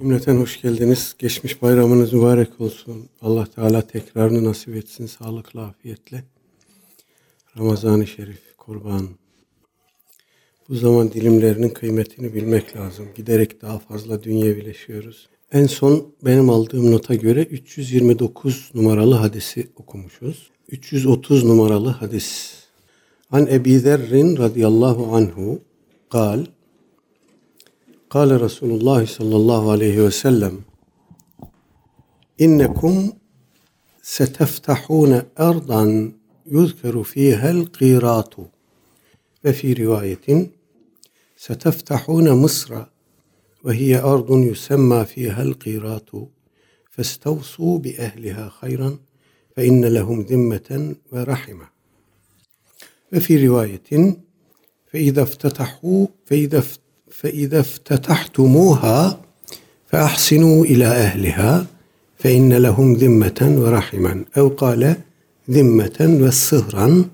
Cümleten hoş geldiniz. Geçmiş bayramınız mübarek olsun. Allah Teala tekrarını nasip etsin sağlıkla, afiyetle. Ramazan-ı Şerif, kurban. Bu zaman dilimlerinin kıymetini bilmek lazım. Giderek daha fazla dünyevileşiyoruz. En son benim aldığım nota göre 329 numaralı hadisi okumuşuz. 330 numaralı hadis. An Ebi Zerrin radıyallahu anhu قال قال رسول الله صلى الله عليه وسلم إنكم ستفتحون أرضا يذكر فيها القيراط. وفي رواية ستفتحون مصر وهي أرض يسمى فيها القيراط فاستوصوا بأهلها خيرا فإن لهم ذمة ورحمة. وفي رواية فإذا افتتحوا فإذا فإذا افتتحتموها فأحسنوا إلى أهلها فإن لهم ذمة ورحما أو قال ذمة والصهرا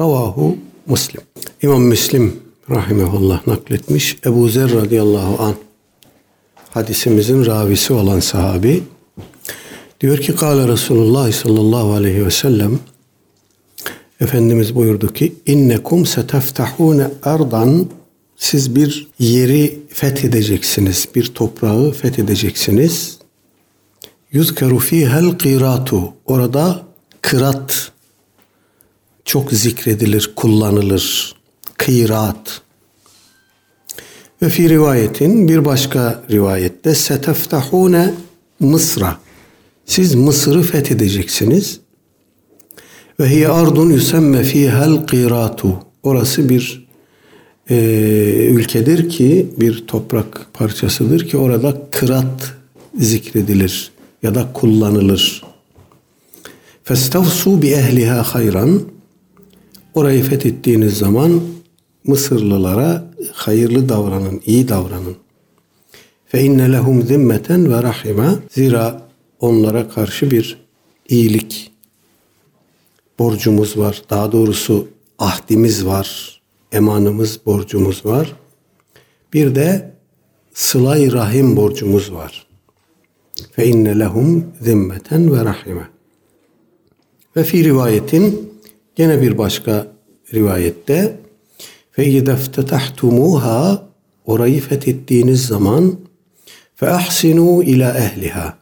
Ravahu Muslim. İmam Müslim rahimehullah nakletmiş. Ebu Zer radıyallahu an hadisimizin ravisi olan sahabi diyor ki Kale Resulullah sallallahu aleyhi ve sellem Efendimiz buyurdu ki innekum seteftahune ardan siz bir yeri fethedeceksiniz, bir toprağı fethedeceksiniz. Yuzkeru fihel qiratu. Orada kırat çok zikredilir, kullanılır. Kırat. Ve fi rivayetin bir başka rivayette seteftahune Mısra. Siz Mısır'ı fethedeceksiniz. Ve hiye ardun yusemme fihel qiratu. Orası bir e, ülkedir ki bir toprak parçasıdır ki orada kırat zikredilir ya da kullanılır. Festavsu bi ehliha hayran. Orayı fethettiğiniz zaman Mısırlılara hayırlı davranın, iyi davranın. Fe inne lehum zimmeten ve rahima. Zira onlara karşı bir iyilik borcumuz var. Daha doğrusu ahdimiz var. Emanımız, borcumuz var. Bir de sılay rahim borcumuz var. Fe inne lehum zimmeten ve rahime. Ve fi rivayetin gene bir başka rivayette fe ideftetahtumûhâ orayı fethettiğiniz zaman fe ahsinu ila ehliha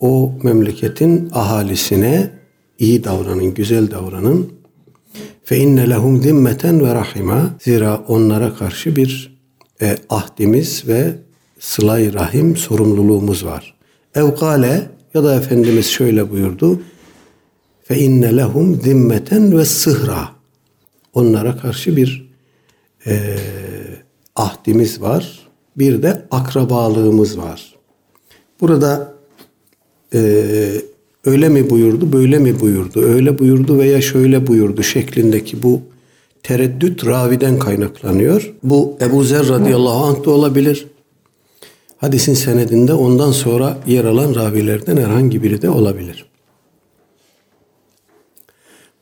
o memleketin ahalisine iyi davranın, güzel davranın. Fe inne lehum zimmeten ve rahima. Zira onlara karşı bir e, ahdimiz ve sılay rahim sorumluluğumuz var. Evkale ya da Efendimiz şöyle buyurdu. Fe inne lehum zimmeten ve sıhra. Onlara karşı bir e, ahdimiz var. Bir de akrabalığımız var. Burada e, öyle mi buyurdu, böyle mi buyurdu, öyle buyurdu veya şöyle buyurdu şeklindeki bu tereddüt raviden kaynaklanıyor. Bu Ebu Zer radıyallahu anh da olabilir. Hadisin senedinde ondan sonra yer alan ravilerden herhangi biri de olabilir.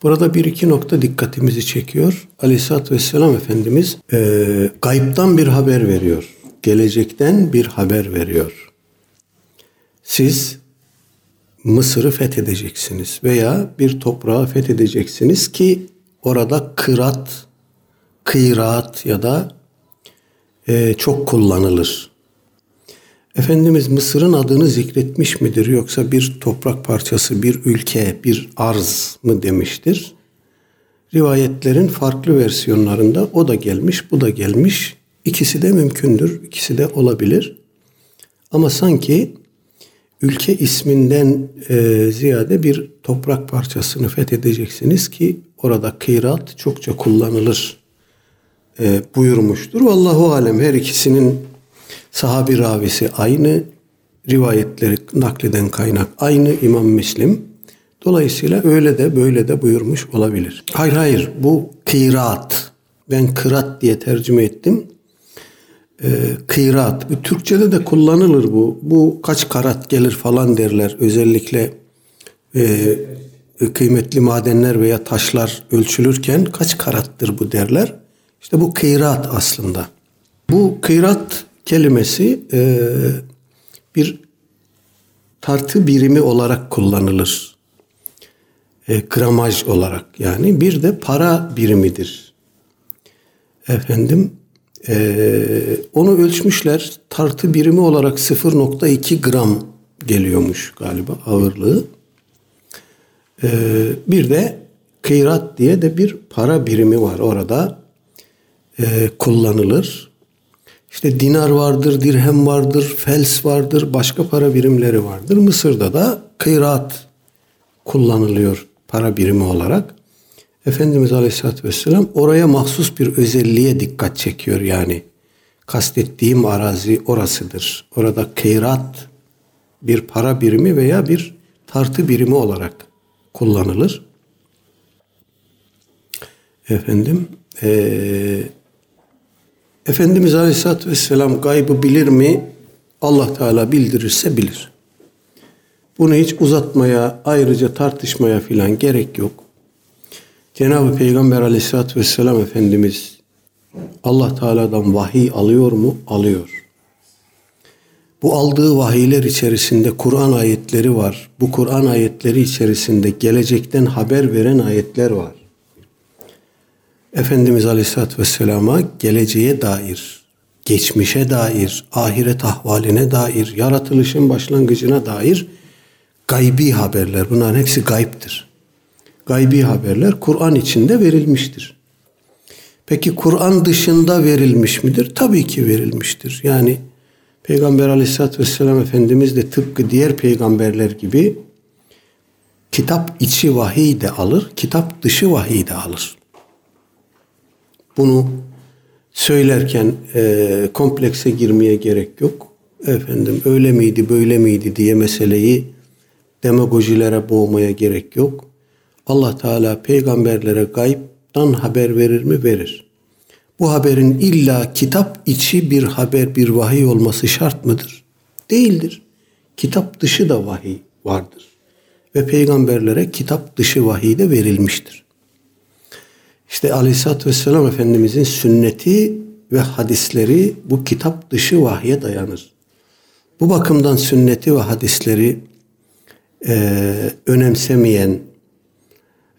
Burada bir iki nokta dikkatimizi çekiyor. Aleyhisselatü Vesselam Efendimiz e, gayiptan bir haber veriyor. Gelecekten bir haber veriyor. Siz Mısır'ı fethedeceksiniz veya bir toprağı fethedeceksiniz ki orada kırat, kıyraat ya da e, çok kullanılır. Efendimiz Mısır'ın adını zikretmiş midir yoksa bir toprak parçası, bir ülke, bir arz mı demiştir? Rivayetlerin farklı versiyonlarında o da gelmiş, bu da gelmiş. İkisi de mümkündür, ikisi de olabilir. Ama sanki ülke isminden e, ziyade bir toprak parçasını fethedeceksiniz ki orada kıyrat çokça kullanılır e, buyurmuştur. Vallahu alem her ikisinin sahabi ravisi aynı, rivayetleri nakleden kaynak aynı İmam Müslim. Dolayısıyla öyle de böyle de buyurmuş olabilir. Hayır hayır bu kıyrat. Ben kırat diye tercüme ettim e, kıyrat. Bu Türkçe'de de kullanılır bu. Bu kaç karat gelir falan derler. Özellikle e, kıymetli madenler veya taşlar ölçülürken kaç karattır bu derler. İşte bu kıyrat aslında. Bu kıyrat kelimesi e, bir tartı birimi olarak kullanılır. E, gramaj olarak yani. Bir de para birimidir. Efendim e, onu ölçmüşler. Tartı birimi olarak 0.2 gram geliyormuş galiba ağırlığı. E, bir de kıyrat diye de bir para birimi var orada. E, kullanılır. İşte dinar vardır, dirhem vardır, fels vardır, başka para birimleri vardır. Mısır'da da kıyrat kullanılıyor para birimi olarak. Efendimiz Aleyhisselatü Vesselam oraya mahsus bir özelliğe dikkat çekiyor yani. Kastettiğim arazi orasıdır. Orada kıyrat bir para birimi veya bir tartı birimi olarak kullanılır. Efendim, ee, Efendimiz Aleyhisselatü Vesselam gaybı bilir mi? Allah Teala bildirirse bilir. Bunu hiç uzatmaya, ayrıca tartışmaya filan gerek yok. Cenab-ı Peygamber Aleyhisselatü Vesselam Efendimiz Allah Teala'dan vahiy alıyor mu? Alıyor. Bu aldığı vahiyler içerisinde Kur'an ayetleri var. Bu Kur'an ayetleri içerisinde gelecekten haber veren ayetler var. Efendimiz Aleyhisselatü Vesselam'a geleceğe dair, geçmişe dair, ahiret ahvaline dair, yaratılışın başlangıcına dair gaybi haberler. Bunların hepsi gayiptir. Gaybi haberler Kur'an içinde verilmiştir. Peki Kur'an dışında verilmiş midir? Tabii ki verilmiştir. Yani Peygamber Aleyhisselatü Vesselam Efendimiz de tıpkı diğer peygamberler gibi kitap içi vahiy de alır, kitap dışı vahiy de alır. Bunu söylerken e, komplekse girmeye gerek yok. Efendim öyle miydi böyle miydi diye meseleyi demagojilere boğmaya gerek yok. Allah Teala peygamberlere gayiptan haber verir mi? Verir. Bu haberin illa kitap içi bir haber, bir vahiy olması şart mıdır? Değildir. Kitap dışı da vahiy vardır. Ve peygamberlere kitap dışı vahiy de verilmiştir. İşte Aleyhisselatü Vesselam Efendimizin sünneti ve hadisleri bu kitap dışı vahye dayanır. Bu bakımdan sünneti ve hadisleri e, önemsemeyen,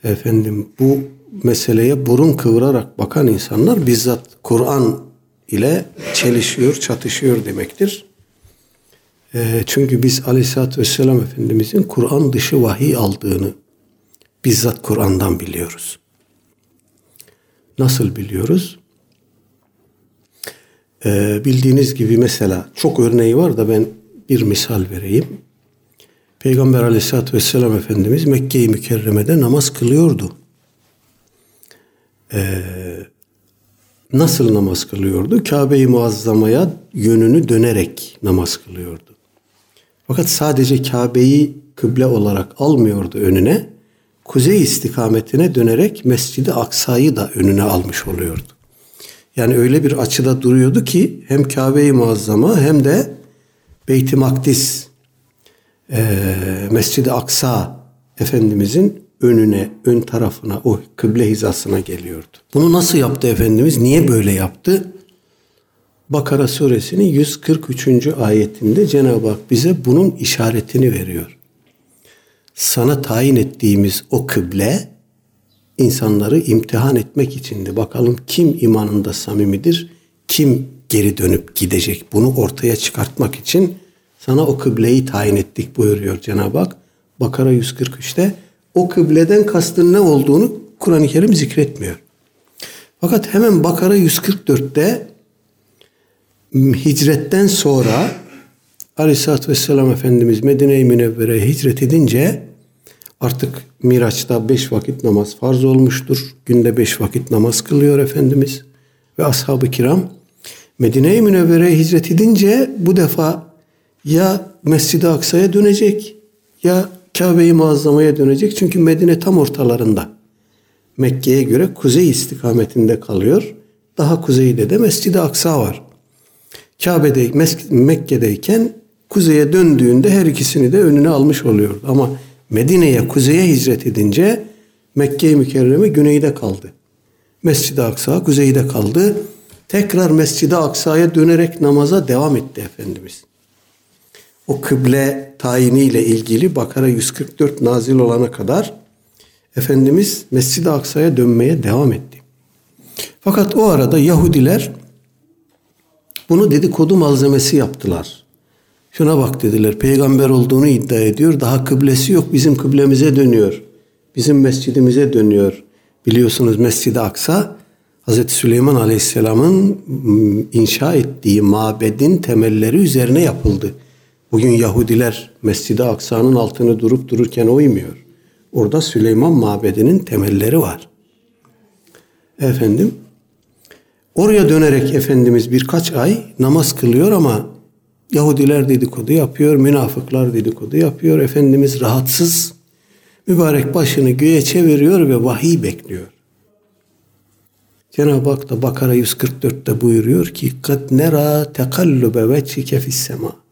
efendim bu meseleye burun kıvırarak bakan insanlar bizzat Kur'an ile çelişiyor, çatışıyor demektir. E, çünkü biz Aleyhisselatü Vesselam Efendimizin Kur'an dışı vahiy aldığını bizzat Kur'an'dan biliyoruz. Nasıl biliyoruz? Ee, bildiğiniz gibi mesela çok örneği var da ben bir misal vereyim. Peygamber aleyhissalatü vesselam Efendimiz Mekke-i Mükerreme'de namaz kılıyordu. Ee, nasıl namaz kılıyordu? Kabe-i Muazzama'ya yönünü dönerek namaz kılıyordu. Fakat sadece Kabe'yi kıble olarak almıyordu önüne kuzey istikametine dönerek Mescid-i Aksa'yı da önüne almış oluyordu. Yani öyle bir açıda duruyordu ki hem Kabe-i Muazzama hem de Beyt-i Makdis e, Mescid-i Aksa Efendimizin önüne, ön tarafına, o kıble hizasına geliyordu. Bunu nasıl yaptı Efendimiz? Niye böyle yaptı? Bakara suresinin 143. ayetinde Cenab-ı Hak bize bunun işaretini veriyor sana tayin ettiğimiz o kıble insanları imtihan etmek içindi. Bakalım kim imanında samimidir, kim geri dönüp gidecek. Bunu ortaya çıkartmak için sana o kıbleyi tayin ettik buyuruyor Cenab-ı Hak. Bakara 143'te o kıbleden kastın ne olduğunu Kur'an-ı Kerim zikretmiyor. Fakat hemen Bakara 144'te hicretten sonra Aleyhisselatü Vesselam Efendimiz Medine-i Münevvere'ye hicret edince artık Miraç'ta beş vakit namaz farz olmuştur. Günde beş vakit namaz kılıyor Efendimiz ve ashab-ı kiram. Medine-i Münevvere'ye hicret edince bu defa ya Mescid-i Aksa'ya dönecek ya Kabe-i Muazzama'ya dönecek. Çünkü Medine tam ortalarında. Mekke'ye göre kuzey istikametinde kalıyor. Daha kuzeyde de Mescid-i Aksa var. Kabe'de Mekke'deyken kuzeye döndüğünde her ikisini de önüne almış oluyordu. Ama Medine'ye kuzeye hicret edince Mekke-i Mükerreme güneyde kaldı. Mescid-i Aksa kuzeyde kaldı. Tekrar Mescid-i Aksa'ya dönerek namaza devam etti Efendimiz. O kıble tayiniyle ilgili Bakara 144 nazil olana kadar Efendimiz Mescid-i Aksa'ya dönmeye devam etti. Fakat o arada Yahudiler bunu dedikodu malzemesi yaptılar. Şuna bak dediler peygamber olduğunu iddia ediyor. Daha kıblesi yok bizim kıblemize dönüyor. Bizim mescidimize dönüyor. Biliyorsunuz Mescid-i Aksa Hz. Süleyman Aleyhisselam'ın inşa ettiği mabedin temelleri üzerine yapıldı. Bugün Yahudiler Mescid-i Aksa'nın altını durup dururken uymuyor. Orada Süleyman mabedinin temelleri var. Efendim oraya dönerek Efendimiz birkaç ay namaz kılıyor ama Yahudiler dedikodu yapıyor, münafıklar dedikodu yapıyor. Efendimiz rahatsız, mübarek başını göğe çeviriyor ve vahiy bekliyor. Cenab-ı Hak da Bakara 144'te buyuruyor ki kad nera tekallube veçhike fis sema.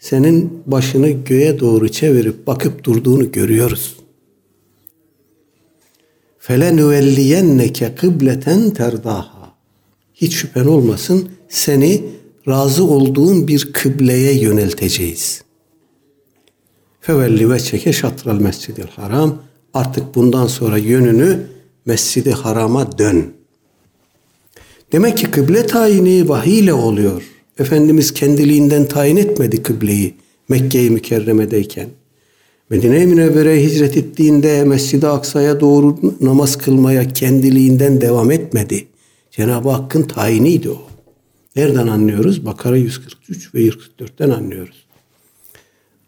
Senin başını göğe doğru çevirip bakıp durduğunu görüyoruz. Felenüvelliyenneke kıbleten terdaha. Hiç şüphen olmasın seni razı olduğun bir kıbleye yönelteceğiz. Fevelli ve çeke şatral mescidil haram. Artık bundan sonra yönünü mescidi harama dön. Demek ki kıble tayini vahiy ile oluyor. Efendimiz kendiliğinden tayin etmedi kıbleyi Mekke-i Mükerreme'deyken. Medine-i Münevvere'ye hicret ettiğinde Mescid-i Aksa'ya doğru namaz kılmaya kendiliğinden devam etmedi. Cenab-ı Hakk'ın tayiniydi o. Nereden anlıyoruz? Bakara 143 ve 144'ten anlıyoruz.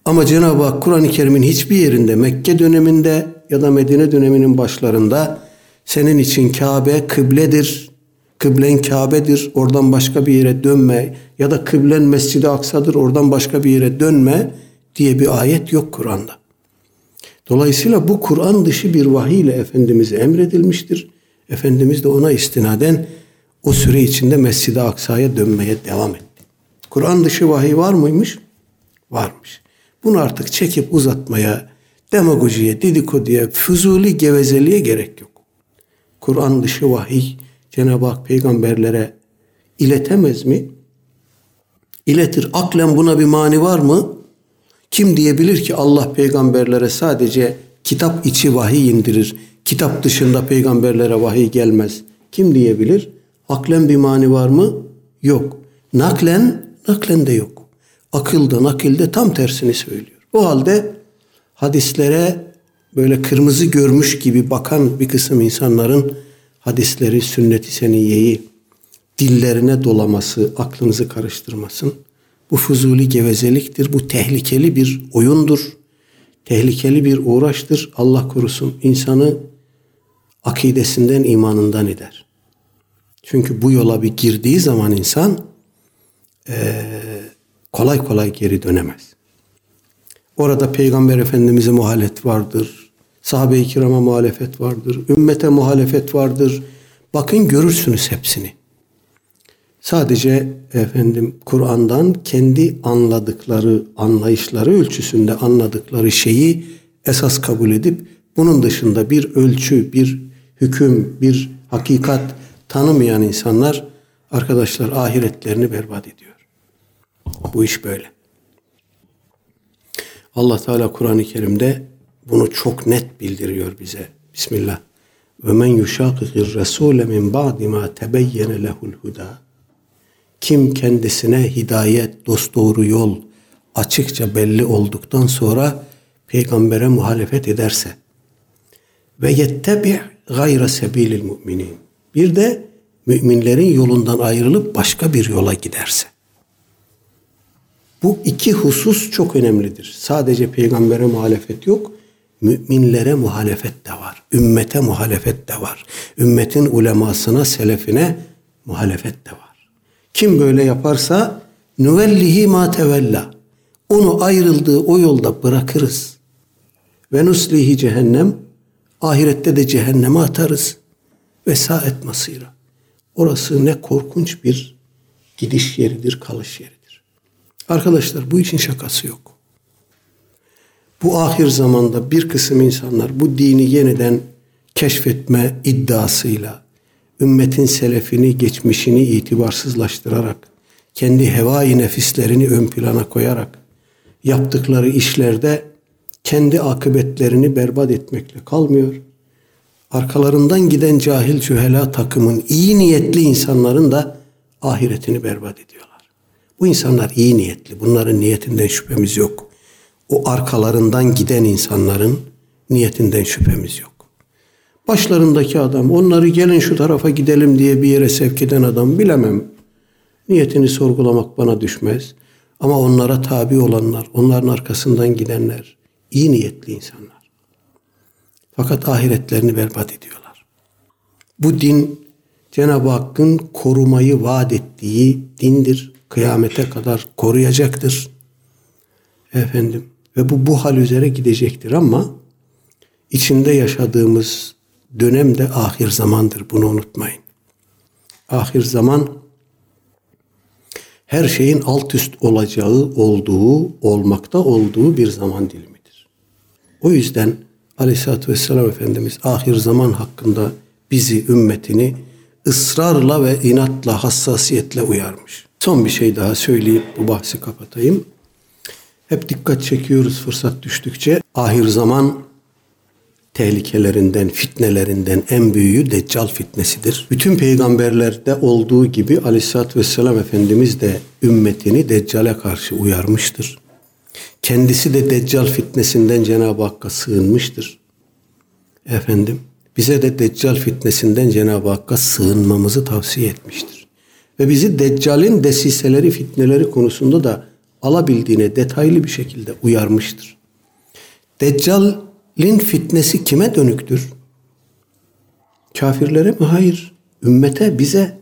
Ama Cenab-ı Hak Kur'an-ı Kerim'in hiçbir yerinde Mekke döneminde ya da Medine döneminin başlarında senin için Kabe kıbledir, kıblen Kabe'dir, oradan başka bir yere dönme ya da kıblen Mescid-i Aksa'dır, oradan başka bir yere dönme diye bir ayet yok Kur'an'da. Dolayısıyla bu Kur'an dışı bir vahiy ile Efendimiz'e emredilmiştir. Efendimiz de ona istinaden o süre içinde Mescid-i Aksa'ya dönmeye devam etti. Kur'an dışı vahiy var mıymış? Varmış. Bunu artık çekip uzatmaya, demagojiye, dedikoduya, fuzuli gevezeliğe gerek yok. Kur'an dışı vahiy Cenab-ı Hak peygamberlere iletemez mi? İletir. Aklen buna bir mani var mı? Kim diyebilir ki Allah peygamberlere sadece kitap içi vahiy indirir. Kitap dışında peygamberlere vahiy gelmez. Kim diyebilir? Aklen bir mani var mı? Yok. Naklen, naklen de yok. Akılda, nakilde tam tersini söylüyor. O halde hadislere böyle kırmızı görmüş gibi bakan bir kısım insanların hadisleri, sünnet-i seniyeyi dillerine dolaması, aklınızı karıştırmasın. Bu fuzuli gevezeliktir. Bu tehlikeli bir oyundur. Tehlikeli bir uğraştır. Allah korusun insanı akidesinden, imanından eder. Çünkü bu yola bir girdiği zaman insan kolay kolay geri dönemez. Orada Peygamber Efendimiz'e muhalefet vardır. Sahabe-i kirama muhalefet vardır. Ümmete muhalefet vardır. Bakın görürsünüz hepsini. Sadece efendim Kur'an'dan kendi anladıkları, anlayışları ölçüsünde anladıkları şeyi esas kabul edip bunun dışında bir ölçü, bir hüküm, bir hakikat tanımayan insanlar arkadaşlar ahiretlerini berbat ediyor. Bu iş böyle. Allah Teala Kur'an-ı Kerim'de bunu çok net bildiriyor bize. Bismillah. Ve men yuşakikir resule min ba'di ma tebeyyene lehul huda. Kim kendisine hidayet, dosdoğru yol açıkça belli olduktan sonra peygambere muhalefet ederse ve yettebi gayre sebilil müminin. Bir de müminlerin yolundan ayrılıp başka bir yola giderse. Bu iki husus çok önemlidir. Sadece peygambere muhalefet yok, müminlere muhalefet de var. Ümmete muhalefet de var. Ümmetin ulemasına, selefine muhalefet de var. Kim böyle yaparsa nüvellihi ma tevella. Onu ayrıldığı o yolda bırakırız. Ve nuslihi cehennem. Ahirette de cehenneme atarız. Ve saet masira. Orası ne korkunç bir gidiş yeridir, kalış yeridir. Arkadaşlar bu işin şakası yok. Bu ahir zamanda bir kısım insanlar bu dini yeniden keşfetme iddiasıyla ümmetin selefini, geçmişini itibarsızlaştırarak, kendi hevai nefislerini ön plana koyarak yaptıkları işlerde kendi akıbetlerini berbat etmekle kalmıyor. Arkalarından giden cahil cühela takımın iyi niyetli insanların da ahiretini berbat ediyorlar. Bu insanlar iyi niyetli. Bunların niyetinden şüphemiz yok. O arkalarından giden insanların niyetinden şüphemiz yok. Başlarındaki adam onları gelin şu tarafa gidelim diye bir yere sevk eden adam bilemem. Niyetini sorgulamak bana düşmez. Ama onlara tabi olanlar, onların arkasından gidenler iyi niyetli insanlar. Fakat ahiretlerini berbat ediyorlar. Bu din Cenab-ı Hakk'ın korumayı vaat ettiği dindir. Kıyamete kadar koruyacaktır. Efendim ve bu bu hal üzere gidecektir ama içinde yaşadığımız dönem de ahir zamandır. Bunu unutmayın. Ahir zaman her şeyin alt üst olacağı, olduğu, olmakta olduğu bir zaman dilimidir. O yüzden Aleyhisselatü Vesselam Efendimiz ahir zaman hakkında bizi, ümmetini ısrarla ve inatla, hassasiyetle uyarmış. Son bir şey daha söyleyip bu bahsi kapatayım. Hep dikkat çekiyoruz fırsat düştükçe. Ahir zaman tehlikelerinden, fitnelerinden en büyüğü Deccal fitnesidir. Bütün peygamberlerde olduğu gibi Aleyhisselatü Vesselam Efendimiz de ümmetini Deccal'e karşı uyarmıştır. Kendisi de Deccal fitnesinden Cenab-ı Hakk'a sığınmıştır. Efendim, bize de Deccal fitnesinden Cenab-ı Hakk'a sığınmamızı tavsiye etmiştir. Ve bizi Deccal'in desiseleri, fitneleri konusunda da alabildiğine detaylı bir şekilde uyarmıştır. Deccal Lin fitnesi kime dönüktür? Kafirlere mi? Hayır. Ümmete, bize.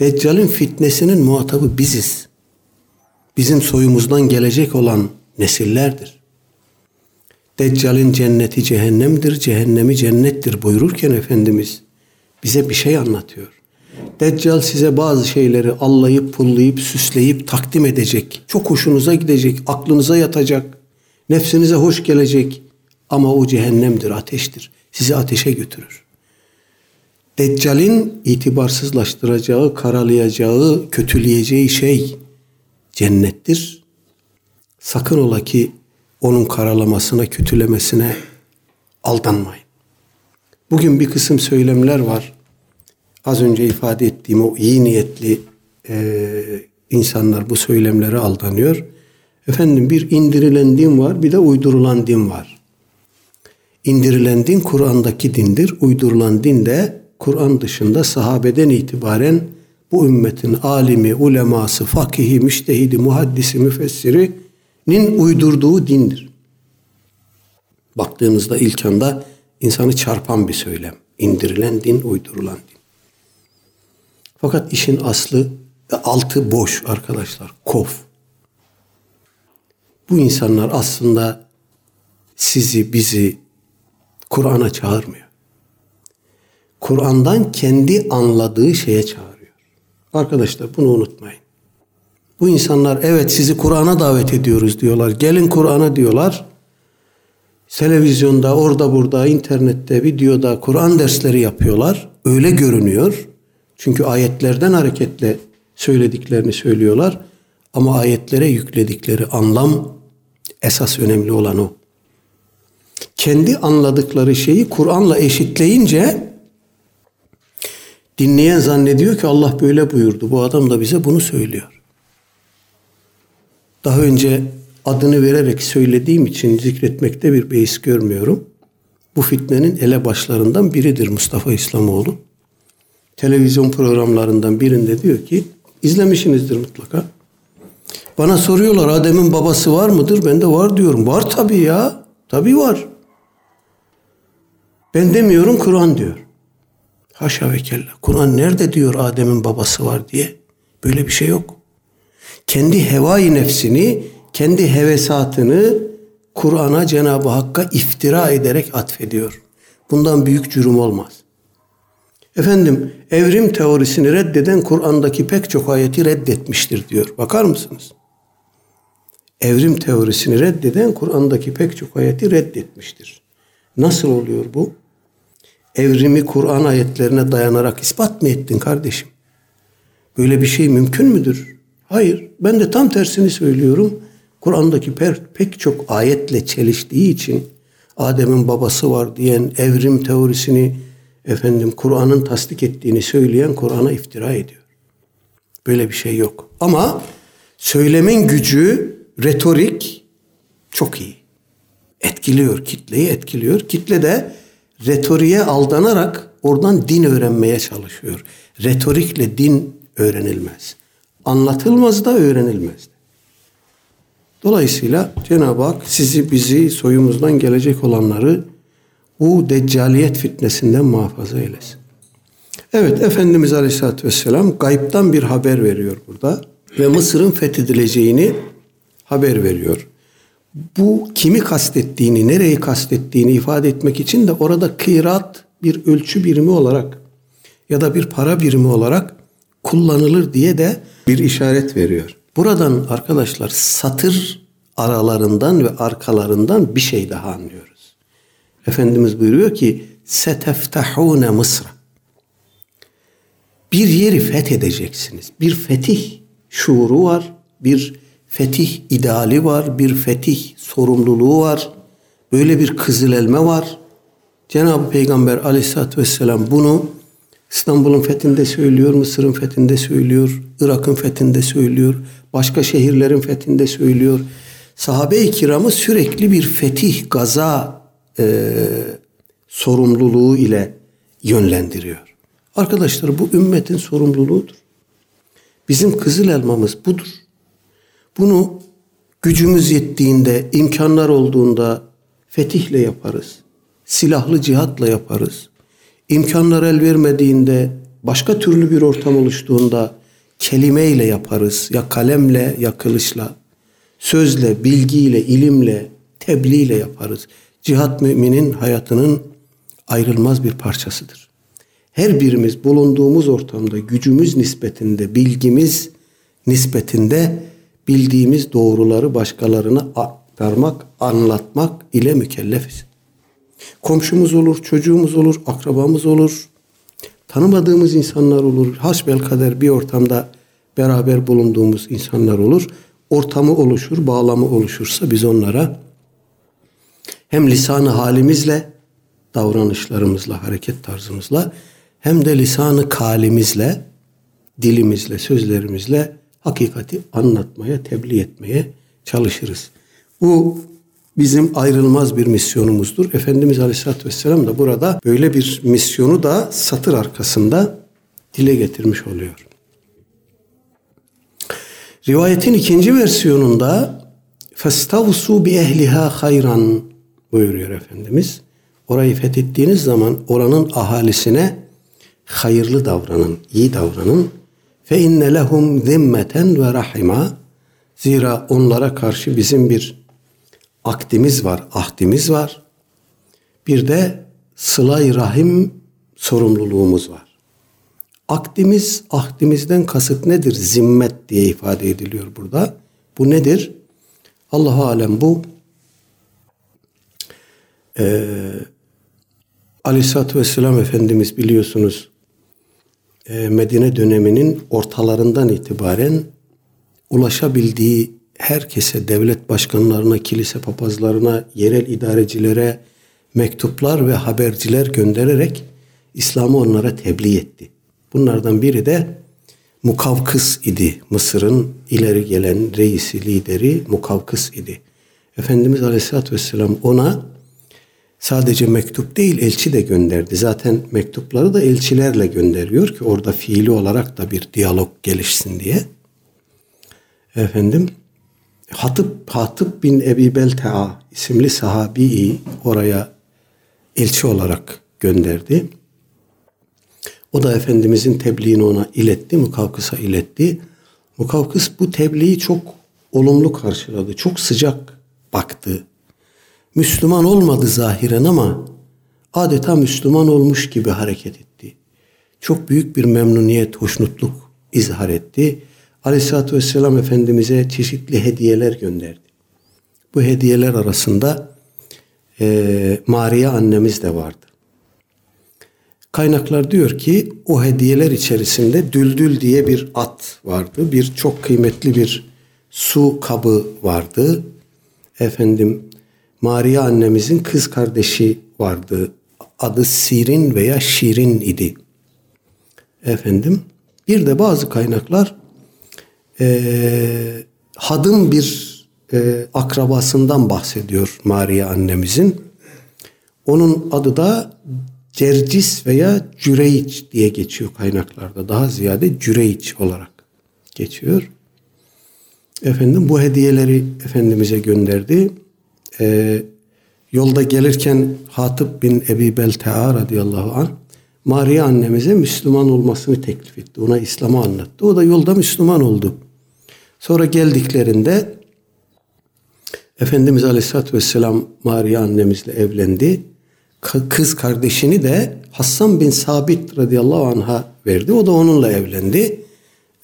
Deccal'in fitnesinin muhatabı biziz. Bizim soyumuzdan gelecek olan nesillerdir. Deccal'in cenneti cehennemdir, cehennemi cennettir buyururken Efendimiz bize bir şey anlatıyor. Deccal size bazı şeyleri allayıp, pullayıp, süsleyip takdim edecek. Çok hoşunuza gidecek, aklınıza yatacak, nefsinize hoş gelecek. Ama o cehennemdir, ateştir. Sizi ateşe götürür. Deccal'in itibarsızlaştıracağı, karalayacağı, kötüleyeceği şey cennettir. Sakın ola ki onun karalamasına, kötülemesine aldanmayın. Bugün bir kısım söylemler var. Az önce ifade ettiğim o iyi niyetli e, insanlar bu söylemlere aldanıyor. Efendim bir indirilen din var, bir de uydurulan din var. İndirilen din Kur'an'daki dindir. Uydurulan din de Kur'an dışında sahabeden itibaren bu ümmetin alimi, uleması, fakihi, müştehidi, muhaddisi, müfessirinin uydurduğu dindir. Baktığınızda ilk anda insanı çarpan bir söylem. İndirilen din, uydurulan din. Fakat işin aslı ve altı boş arkadaşlar. Kof. Bu insanlar aslında sizi, bizi, Kur'an'a çağırmıyor. Kur'an'dan kendi anladığı şeye çağırıyor. Arkadaşlar bunu unutmayın. Bu insanlar evet sizi Kur'an'a davet ediyoruz diyorlar. Gelin Kur'an'a diyorlar. Televizyonda, orada burada, internette, videoda Kur'an dersleri yapıyorlar. Öyle görünüyor. Çünkü ayetlerden hareketle söylediklerini söylüyorlar. Ama ayetlere yükledikleri anlam esas önemli olan o kendi anladıkları şeyi Kur'an'la eşitleyince dinleyen zannediyor ki Allah böyle buyurdu. Bu adam da bize bunu söylüyor. Daha önce adını vererek söylediğim için zikretmekte bir beis görmüyorum. Bu fitnenin ele başlarından biridir Mustafa İslamoğlu. Televizyon programlarından birinde diyor ki, izlemişsinizdir mutlaka. Bana soruyorlar Adem'in babası var mıdır? Ben de var diyorum. Var tabii ya. Tabii var. Ben demiyorum Kur'an diyor. Haşa ve kella. Kur'an nerede diyor Adem'in babası var diye. Böyle bir şey yok. Kendi hevai nefsini, kendi hevesatını Kur'an'a Cenab-ı Hakk'a iftira ederek atfediyor. Bundan büyük cürüm olmaz. Efendim evrim teorisini reddeden Kur'an'daki pek çok ayeti reddetmiştir diyor. Bakar mısınız? Evrim teorisini reddeden Kur'an'daki pek çok ayeti reddetmiştir. Nasıl oluyor bu? evrimi Kur'an ayetlerine dayanarak ispat mı ettin kardeşim? Böyle bir şey mümkün müdür? Hayır. Ben de tam tersini söylüyorum. Kur'an'daki pek çok ayetle çeliştiği için Adem'in babası var diyen evrim teorisini efendim Kur'an'ın tasdik ettiğini söyleyen Kur'an'a iftira ediyor. Böyle bir şey yok. Ama söylemin gücü retorik çok iyi. Etkiliyor, kitleyi etkiliyor. Kitle de retoriğe aldanarak oradan din öğrenmeye çalışıyor. Retorikle din öğrenilmez. Anlatılmaz da öğrenilmez. Dolayısıyla Cenab-ı Hak sizi bizi soyumuzdan gelecek olanları bu deccaliyet fitnesinden muhafaza eylesin. Evet Efendimiz Aleyhisselatü Vesselam gayiptan bir haber veriyor burada ve Mısır'ın fethedileceğini haber veriyor. Bu kimi kastettiğini, nereyi kastettiğini ifade etmek için de orada kırat bir ölçü birimi olarak ya da bir para birimi olarak kullanılır diye de bir işaret veriyor. Buradan arkadaşlar satır aralarından ve arkalarından bir şey daha anlıyoruz. Efendimiz buyuruyor ki seteftahune Mısra. Bir yeri fethedeceksiniz. Bir fetih şuuru var. Bir fetih ideali var. Bir fetih sorumluluğu var. Böyle bir kızıl elme var. Cenab-ı Peygamber aleyhissalatü vesselam bunu İstanbul'un fethinde söylüyor, Mısır'ın fethinde söylüyor, Irak'ın fethinde söylüyor, başka şehirlerin fethinde söylüyor. Sahabe-i kiramı sürekli bir fetih, gaza e, sorumluluğu ile yönlendiriyor. Arkadaşlar bu ümmetin sorumluluğudur. Bizim kızıl elmamız budur. Bunu gücümüz yettiğinde, imkanlar olduğunda fetihle yaparız. Silahlı cihatla yaparız imkanlar el vermediğinde, başka türlü bir ortam oluştuğunda kelimeyle yaparız. Ya kalemle ya kılıçla, sözle, bilgiyle, ilimle, tebliğle yaparız. Cihat müminin hayatının ayrılmaz bir parçasıdır. Her birimiz bulunduğumuz ortamda gücümüz nispetinde, bilgimiz nispetinde bildiğimiz doğruları başkalarına aktarmak, anlatmak ile mükellefiz. Komşumuz olur, çocuğumuz olur, akrabamız olur. Tanımadığımız insanlar olur. Hasbel kader bir ortamda beraber bulunduğumuz insanlar olur. Ortamı oluşur, bağlamı oluşursa biz onlara hem lisanı halimizle, davranışlarımızla, hareket tarzımızla hem de lisanı kalimizle, dilimizle, sözlerimizle hakikati anlatmaya, tebliğ etmeye çalışırız. Bu bizim ayrılmaz bir misyonumuzdur. Efendimiz Aleyhisselatü Vesselam da burada böyle bir misyonu da satır arkasında dile getirmiş oluyor. Rivayetin ikinci versiyonunda فَاسْتَوْسُوا بِاَهْلِهَا hayran buyuruyor Efendimiz. Orayı fethettiğiniz zaman oranın ahalisine hayırlı davranın, iyi davranın. Fe inne lehum zimmeten ve rahima. Zira onlara karşı bizim bir akdimiz var, ahdimiz var. Bir de sılay rahim sorumluluğumuz var. Akdimiz, ahdimizden kasıt nedir? Zimmet diye ifade ediliyor burada. Bu nedir? Allah alem bu ee, Aleyhisselatü Vesselam Efendimiz biliyorsunuz e, Medine döneminin ortalarından itibaren ulaşabildiği herkese, devlet başkanlarına, kilise papazlarına, yerel idarecilere mektuplar ve haberciler göndererek İslam'ı onlara tebliğ etti. Bunlardan biri de Mukavkıs idi. Mısır'ın ileri gelen reisi, lideri Mukavkıs idi. Efendimiz Aleyhisselatü Vesselam ona sadece mektup değil elçi de gönderdi. Zaten mektupları da elçilerle gönderiyor ki orada fiili olarak da bir diyalog gelişsin diye. Efendim Hatip, Hatip bin Ebi Belta'a isimli sahabiyi oraya elçi olarak gönderdi. O da Efendimizin tebliğini ona iletti, Mukavkıs'a iletti. Mukavkıs bu tebliği çok olumlu karşıladı, çok sıcak baktı. Müslüman olmadı zahiren ama adeta Müslüman olmuş gibi hareket etti. Çok büyük bir memnuniyet, hoşnutluk izhar etti. Aleyhisselatü Vesselam Efendimiz'e çeşitli hediyeler gönderdi. Bu hediyeler arasında e, Maria annemiz de vardı. Kaynaklar diyor ki o hediyeler içerisinde Düldül diye bir at vardı. Bir çok kıymetli bir su kabı vardı. Efendim Maria annemizin kız kardeşi vardı. Adı Sirin veya Şirin idi. Efendim bir de bazı kaynaklar e, hadım bir e, akrabasından bahsediyor Maria annemizin. Onun adı da Cercis veya Cüreyç diye geçiyor kaynaklarda. Daha ziyade Cüreyç olarak geçiyor. Efendim bu hediyeleri Efendimiz'e gönderdi. Ee, yolda gelirken Hatip bin Ebi Beltea radıyallahu anh Maria annemize Müslüman olmasını teklif etti. Ona İslam'ı anlattı. O da yolda Müslüman oldu. Sonra geldiklerinde Efendimiz Aleyhisselatü Vesselam Maria annemizle evlendi. Kız kardeşini de Hassan bin Sabit radıyallahu anh'a verdi. O da onunla evlendi.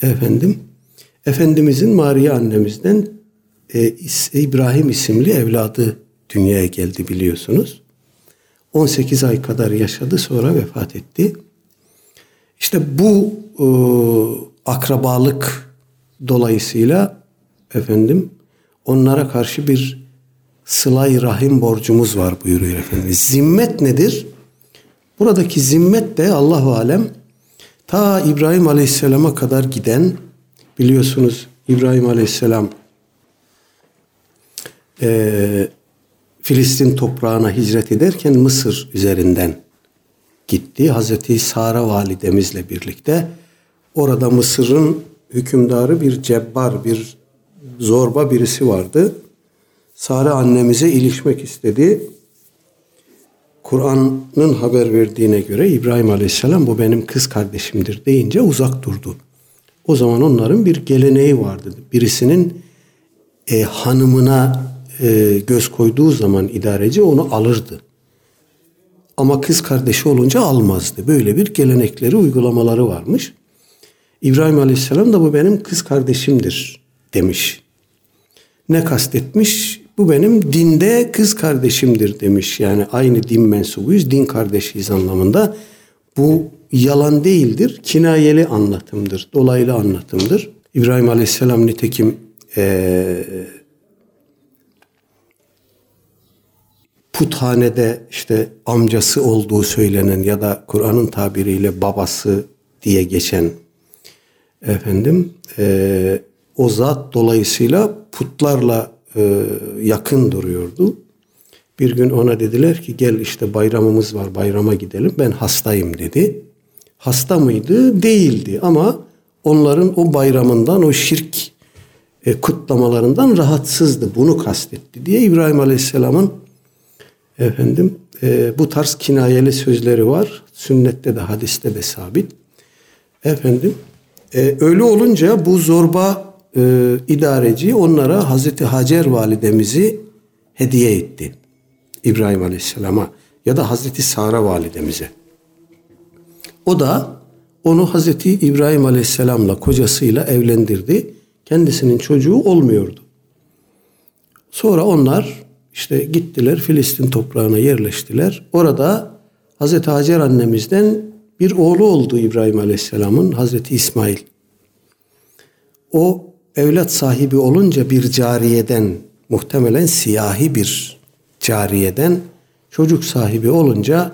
Efendim, Efendimizin Maria annemizden e, İbrahim isimli evladı dünyaya geldi biliyorsunuz. 18 ay kadar yaşadı sonra vefat etti. İşte bu e, akrabalık dolayısıyla efendim onlara karşı bir sılay rahim borcumuz var buyuruyor Efendimiz. Zimmet nedir? Buradaki zimmet de Allahu alem ta İbrahim Aleyhisselam'a kadar giden biliyorsunuz İbrahim Aleyhisselam e, Filistin toprağına hicret ederken Mısır üzerinden gitti. Hazreti Sara validemizle birlikte orada Mısır'ın hükümdarı bir cebbar, bir zorba birisi vardı. Sare annemize ilişmek istedi. Kur'an'ın haber verdiğine göre İbrahim Aleyhisselam bu benim kız kardeşimdir deyince uzak durdu. O zaman onların bir geleneği vardı. Birisinin e, hanımına e, göz koyduğu zaman idareci onu alırdı. Ama kız kardeşi olunca almazdı. Böyle bir gelenekleri, uygulamaları varmış. İbrahim Aleyhisselam da bu benim kız kardeşimdir demiş. Ne kastetmiş? Bu benim dinde kız kardeşimdir demiş. Yani aynı din mensubuyuz, din kardeşiyiz anlamında. Bu yalan değildir, kinayeli anlatımdır, dolaylı anlatımdır. İbrahim Aleyhisselam nitekim ee, puthanede işte amcası olduğu söylenen ya da Kur'an'ın tabiriyle babası diye geçen efendim e, o zat dolayısıyla putlarla e, yakın duruyordu. Bir gün ona dediler ki gel işte bayramımız var bayrama gidelim ben hastayım dedi. Hasta mıydı? Değildi ama onların o bayramından o şirk e, kutlamalarından rahatsızdı. Bunu kastetti diye İbrahim Aleyhisselam'ın efendim e, bu tarz kinayeli sözleri var. Sünnette de hadiste de sabit. Efendim e, öyle olunca bu zorba e, idareci onlara Hazreti Hacer validemizi hediye etti. İbrahim Aleyhisselam'a ya da Hazreti Sara validemize. O da onu Hazreti İbrahim Aleyhisselam'la kocasıyla evlendirdi. Kendisinin çocuğu olmuyordu. Sonra onlar işte gittiler Filistin toprağına yerleştiler. Orada Hazreti Hacer annemizden bir oğlu oldu İbrahim Aleyhisselam'ın Hazreti İsmail. O evlat sahibi olunca bir cariyeden muhtemelen siyahi bir cariyeden çocuk sahibi olunca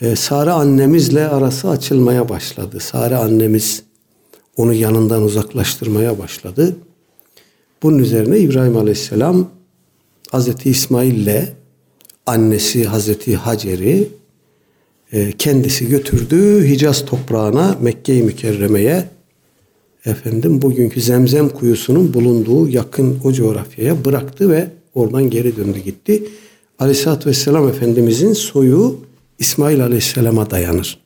e, Sare annemizle arası açılmaya başladı. Sare annemiz onu yanından uzaklaştırmaya başladı. Bunun üzerine İbrahim Aleyhisselam Hazreti İsmail ile annesi Hazreti Hacer'i e, kendisi götürdü Hicaz toprağına Mekke-i Mükerreme'ye efendim bugünkü Zemzem kuyusunun bulunduğu yakın o coğrafyaya bıraktı ve oradan geri döndü gitti. Aleyhisselatü Vesselam Efendimizin soyu İsmail Aleyhisselam'a dayanır.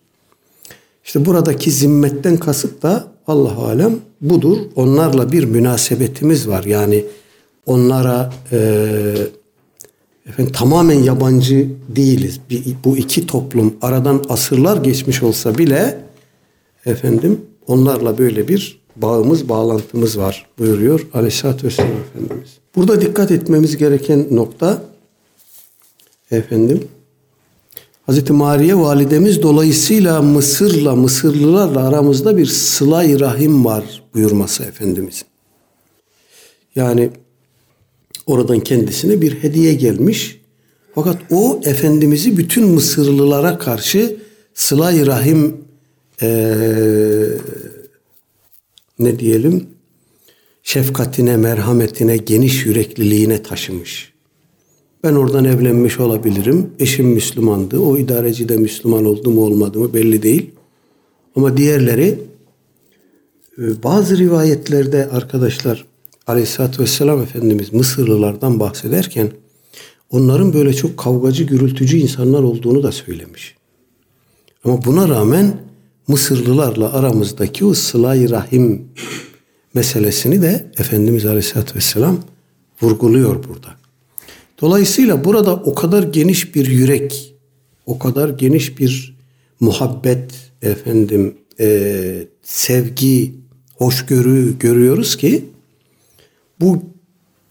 İşte buradaki zimmetten kasıt da Allah alem budur. Onlarla bir münasebetimiz var. Yani onlara e, efendim, tamamen yabancı değiliz. Bir, bu iki toplum aradan asırlar geçmiş olsa bile efendim onlarla böyle bir bağımız, bağlantımız var buyuruyor Aleyhisselatü Vesselam Efendimiz. Burada dikkat etmemiz gereken nokta efendim Hazreti Mariye validemiz dolayısıyla Mısır'la, Mısırlılarla aramızda bir sılay rahim var buyurması Efendimiz. Yani oradan kendisine bir hediye gelmiş. Fakat o Efendimiz'i bütün Mısırlılara karşı sıla rahim ee, ne diyelim şefkatine, merhametine, geniş yürekliliğine taşımış. Ben oradan evlenmiş olabilirim. Eşim Müslümandı. O idareci de Müslüman oldu mu olmadı mı belli değil. Ama diğerleri bazı rivayetlerde arkadaşlar Aleyhisselatü Vesselam Efendimiz Mısırlılardan bahsederken onların böyle çok kavgacı, gürültücü insanlar olduğunu da söylemiş. Ama buna rağmen Mısırlılarla aramızdaki o sıla rahim meselesini de Efendimiz Aleyhisselatü Vesselam vurguluyor burada. Dolayısıyla burada o kadar geniş bir yürek, o kadar geniş bir muhabbet, efendim, e, sevgi, hoşgörü görüyoruz ki bu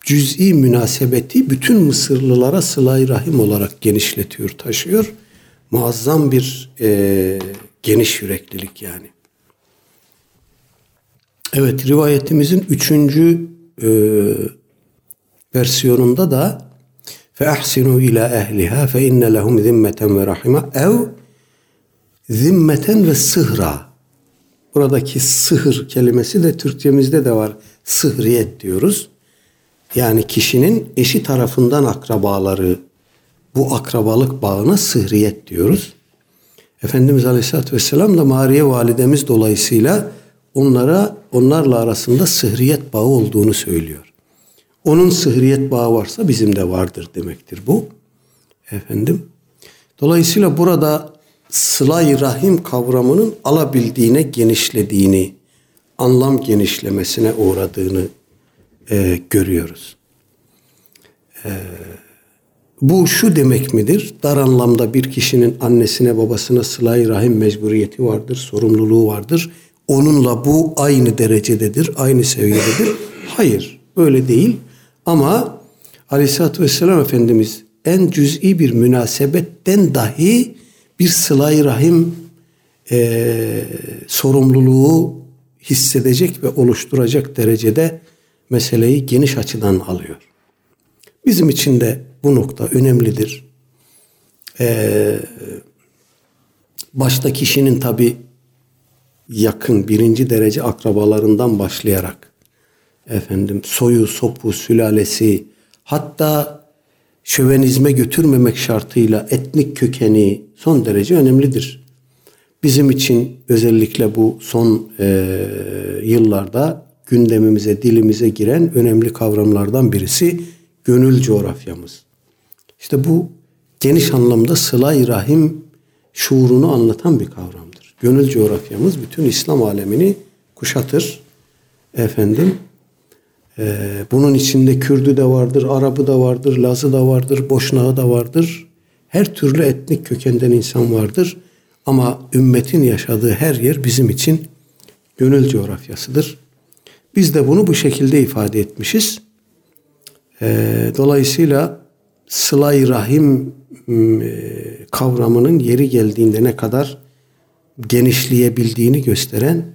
cüz'i münasebeti bütün Mısırlılara sıla rahim olarak genişletiyor, taşıyor. Muazzam bir e, geniş yüreklilik yani. Evet rivayetimizin üçüncü e, versiyonunda da fe ahsinu ila ehliha fe inne lehum zimmeten ve rahima zimmeten ve sıhra. Buradaki sıhır kelimesi de Türkçemizde de var. Sıhriyet diyoruz. Yani kişinin eşi tarafından akrabaları bu akrabalık bağına sıhriyet diyoruz. Efendimiz Aleyhisselatü Vesselam da Mariye validemiz dolayısıyla onlara onlarla arasında sıhriyet bağı olduğunu söylüyor. Onun sıhriyet bağı varsa bizim de vardır demektir bu. Efendim. Dolayısıyla burada sıla rahim kavramının alabildiğine genişlediğini, anlam genişlemesine uğradığını e, görüyoruz. E, bu şu demek midir? Dar anlamda bir kişinin annesine babasına sıla rahim mecburiyeti vardır, sorumluluğu vardır. Onunla bu aynı derecededir, aynı seviyededir. Hayır, böyle değil. Ama Aleyhisselatü Vesselam Efendimiz en cüz'i bir münasebetten dahi bir sıla rahim e, sorumluluğu hissedecek ve oluşturacak derecede meseleyi geniş açıdan alıyor. Bizim için de bu nokta önemlidir. Ee, başta kişinin tabi yakın birinci derece akrabalarından başlayarak efendim soyu, sopu, sülalesi hatta şövenizme götürmemek şartıyla etnik kökeni son derece önemlidir. Bizim için özellikle bu son e, yıllarda gündemimize, dilimize giren önemli kavramlardan birisi gönül coğrafyamız. İşte bu geniş anlamda sıla rahim şuurunu anlatan bir kavramdır. Gönül coğrafyamız bütün İslam alemini kuşatır. Efendim e, bunun içinde Kürdü de vardır, Arabı da vardır, Lazı da vardır, Boşnağı da vardır. Her türlü etnik kökenden insan vardır. Ama ümmetin yaşadığı her yer bizim için gönül coğrafyasıdır. Biz de bunu bu şekilde ifade etmişiz. E, dolayısıyla sıla rahim e, kavramının yeri geldiğinde ne kadar genişleyebildiğini gösteren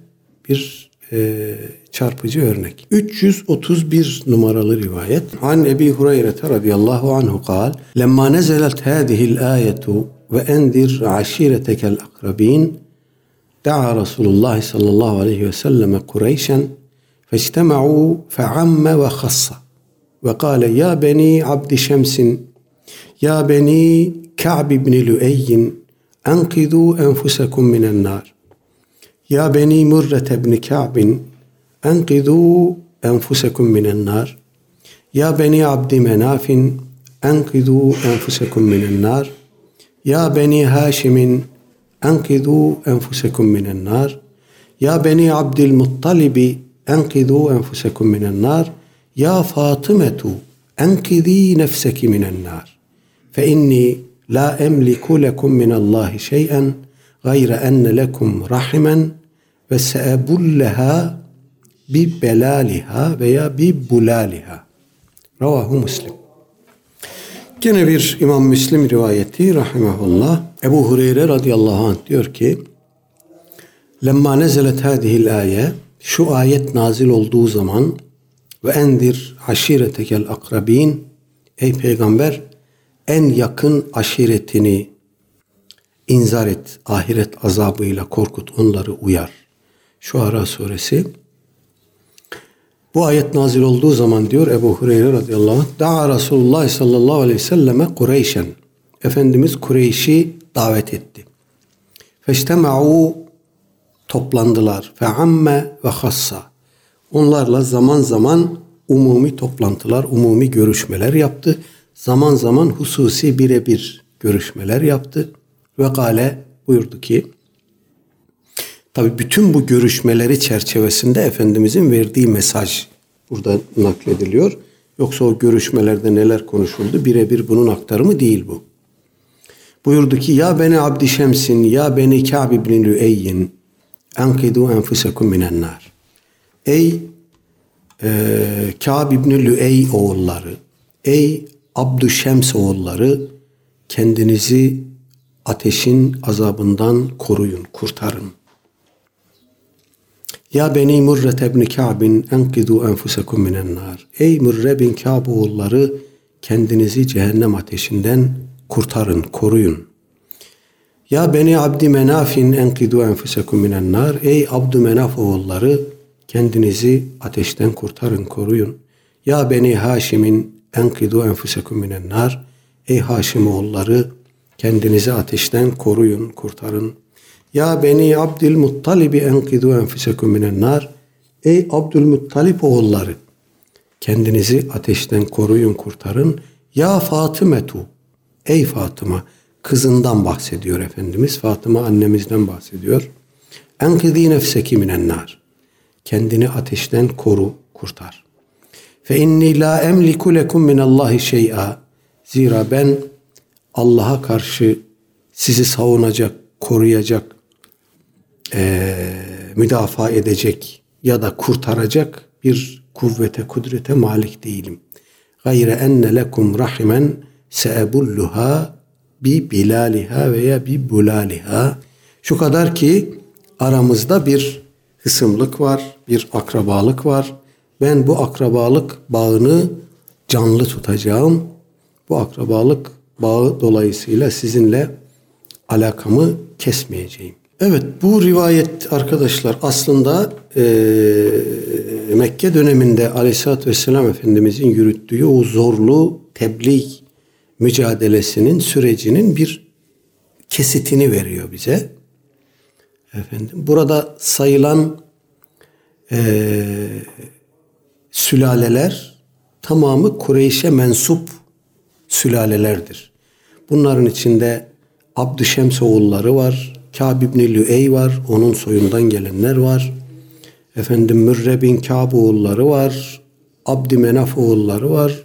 bir e, çarpıcı örnek. 331 numaralı rivayet. An Ebi Hureyre radıyallahu anhu kal. Lemma nezelet hadihil ayetu ve endir aşiretekel akrabin da'a Resulullah sallallahu aleyhi ve selleme Kureyşen فاجتمعوا فعم وخص وقال يا بني عبد شمس يا بني كعب بن لؤي أنقذوا أنفسكم من النار. يا بني مرة بن كعب أنقذوا أنفسكم من النار. يا بني عبد مناف أنقذوا أنفسكم من النار. Ya beni Haşimin enkidu enfusekum minen nar. Ya beni Abdülmuttalibi enkidu enfusekum minen nar. Ya Fatımetu enkidi nefseki minen nar. Fe inni la emliku lekum minallahi şey'en gayre enne lekum rahimen ve seebulleha bi belaliha veya bi bulaliha. Ravahu Müslim. Gene bir İmam Müslim rivayeti rahimahullah. Ebu Hureyre radıyallahu anh diyor ki Lemma nezelet hadihil aye şu ayet nazil olduğu zaman ve endir aşiretekel akrabin ey peygamber en yakın aşiretini inzar et. Ahiret azabıyla korkut onları uyar. Şu Ara suresi bu ayet nazil olduğu zaman diyor Ebu Hureyre radıyallahu anh Da'a Resulullah sallallahu aleyhi ve selleme Kureyşen Efendimiz Kureyş'i davet etti. Feştema'u toplandılar. Feamme ve hassa. Onlarla zaman zaman umumi toplantılar, umumi görüşmeler yaptı. Zaman zaman hususi birebir görüşmeler yaptı. Ve gale buyurdu ki tabi bütün bu görüşmeleri çerçevesinde Efendimizin verdiği mesaj burada naklediliyor. Yoksa o görüşmelerde neler konuşuldu birebir bunun aktarımı değil bu. Buyurdu ki ya beni Abdi Şems'in ya beni Ka'b ibn Lüeyyin enkidu enfusekum minen nar. Ey e, Ka'b ibn Lüey oğulları, ey Abdü Şems oğulları kendinizi ateşin azabından koruyun, kurtarın. Ya beni Murre ibn Ka'bin enkidu enfusekum minen nar. Ey Murre bin Ka'b oğulları kendinizi cehennem ateşinden kurtarın, koruyun. Ya beni Abdi Menafin enkidu enfusekum minen nar. Ey Abdü Menaf oğulları kendinizi ateşten kurtarın, koruyun. Ya beni Haşim'in enkidu enfusekum minen nar. Ey Haşim oğulları kendinizi ateşten koruyun, kurtarın. Ya beni Abdülmuttalib'i enkidu enfusekum minen nar. Ey Abdülmuttalip oğulları kendinizi ateşten koruyun, kurtarın. Ya Fatımetu Ey Fatıma kızından bahsediyor Efendimiz. Fatıma annemizden bahsediyor. Enkidi nefseki minen nar. Kendini ateşten koru, kurtar. Fe inni la emliku lekum min Allahi şey'a. Zira ben Allah'a karşı sizi savunacak, koruyacak, e, müdafaa edecek ya da kurtaracak bir kuvvete, kudrete malik değilim. Gayre enne lekum rahimen seebulluha bi bilaliha veya bi bulaliha. Şu kadar ki aramızda bir hısımlık var, bir akrabalık var. Ben bu akrabalık bağını canlı tutacağım. Bu akrabalık bağı dolayısıyla sizinle alakamı kesmeyeceğim. Evet bu rivayet arkadaşlar aslında e, Mekke döneminde Aleyhisselatü Vesselam Efendimizin yürüttüğü o zorlu tebliğ mücadelesinin sürecinin bir kesitini veriyor bize. Efendim burada sayılan e, sülaleler tamamı Kureyş'e mensup sülalelerdir. Bunların içinde Abdüşems oğulları var, Kâb ibn Lüey var, onun soyundan gelenler var. Efendim Mürre bin Kâb oğulları var, Abdümenaf oğulları var,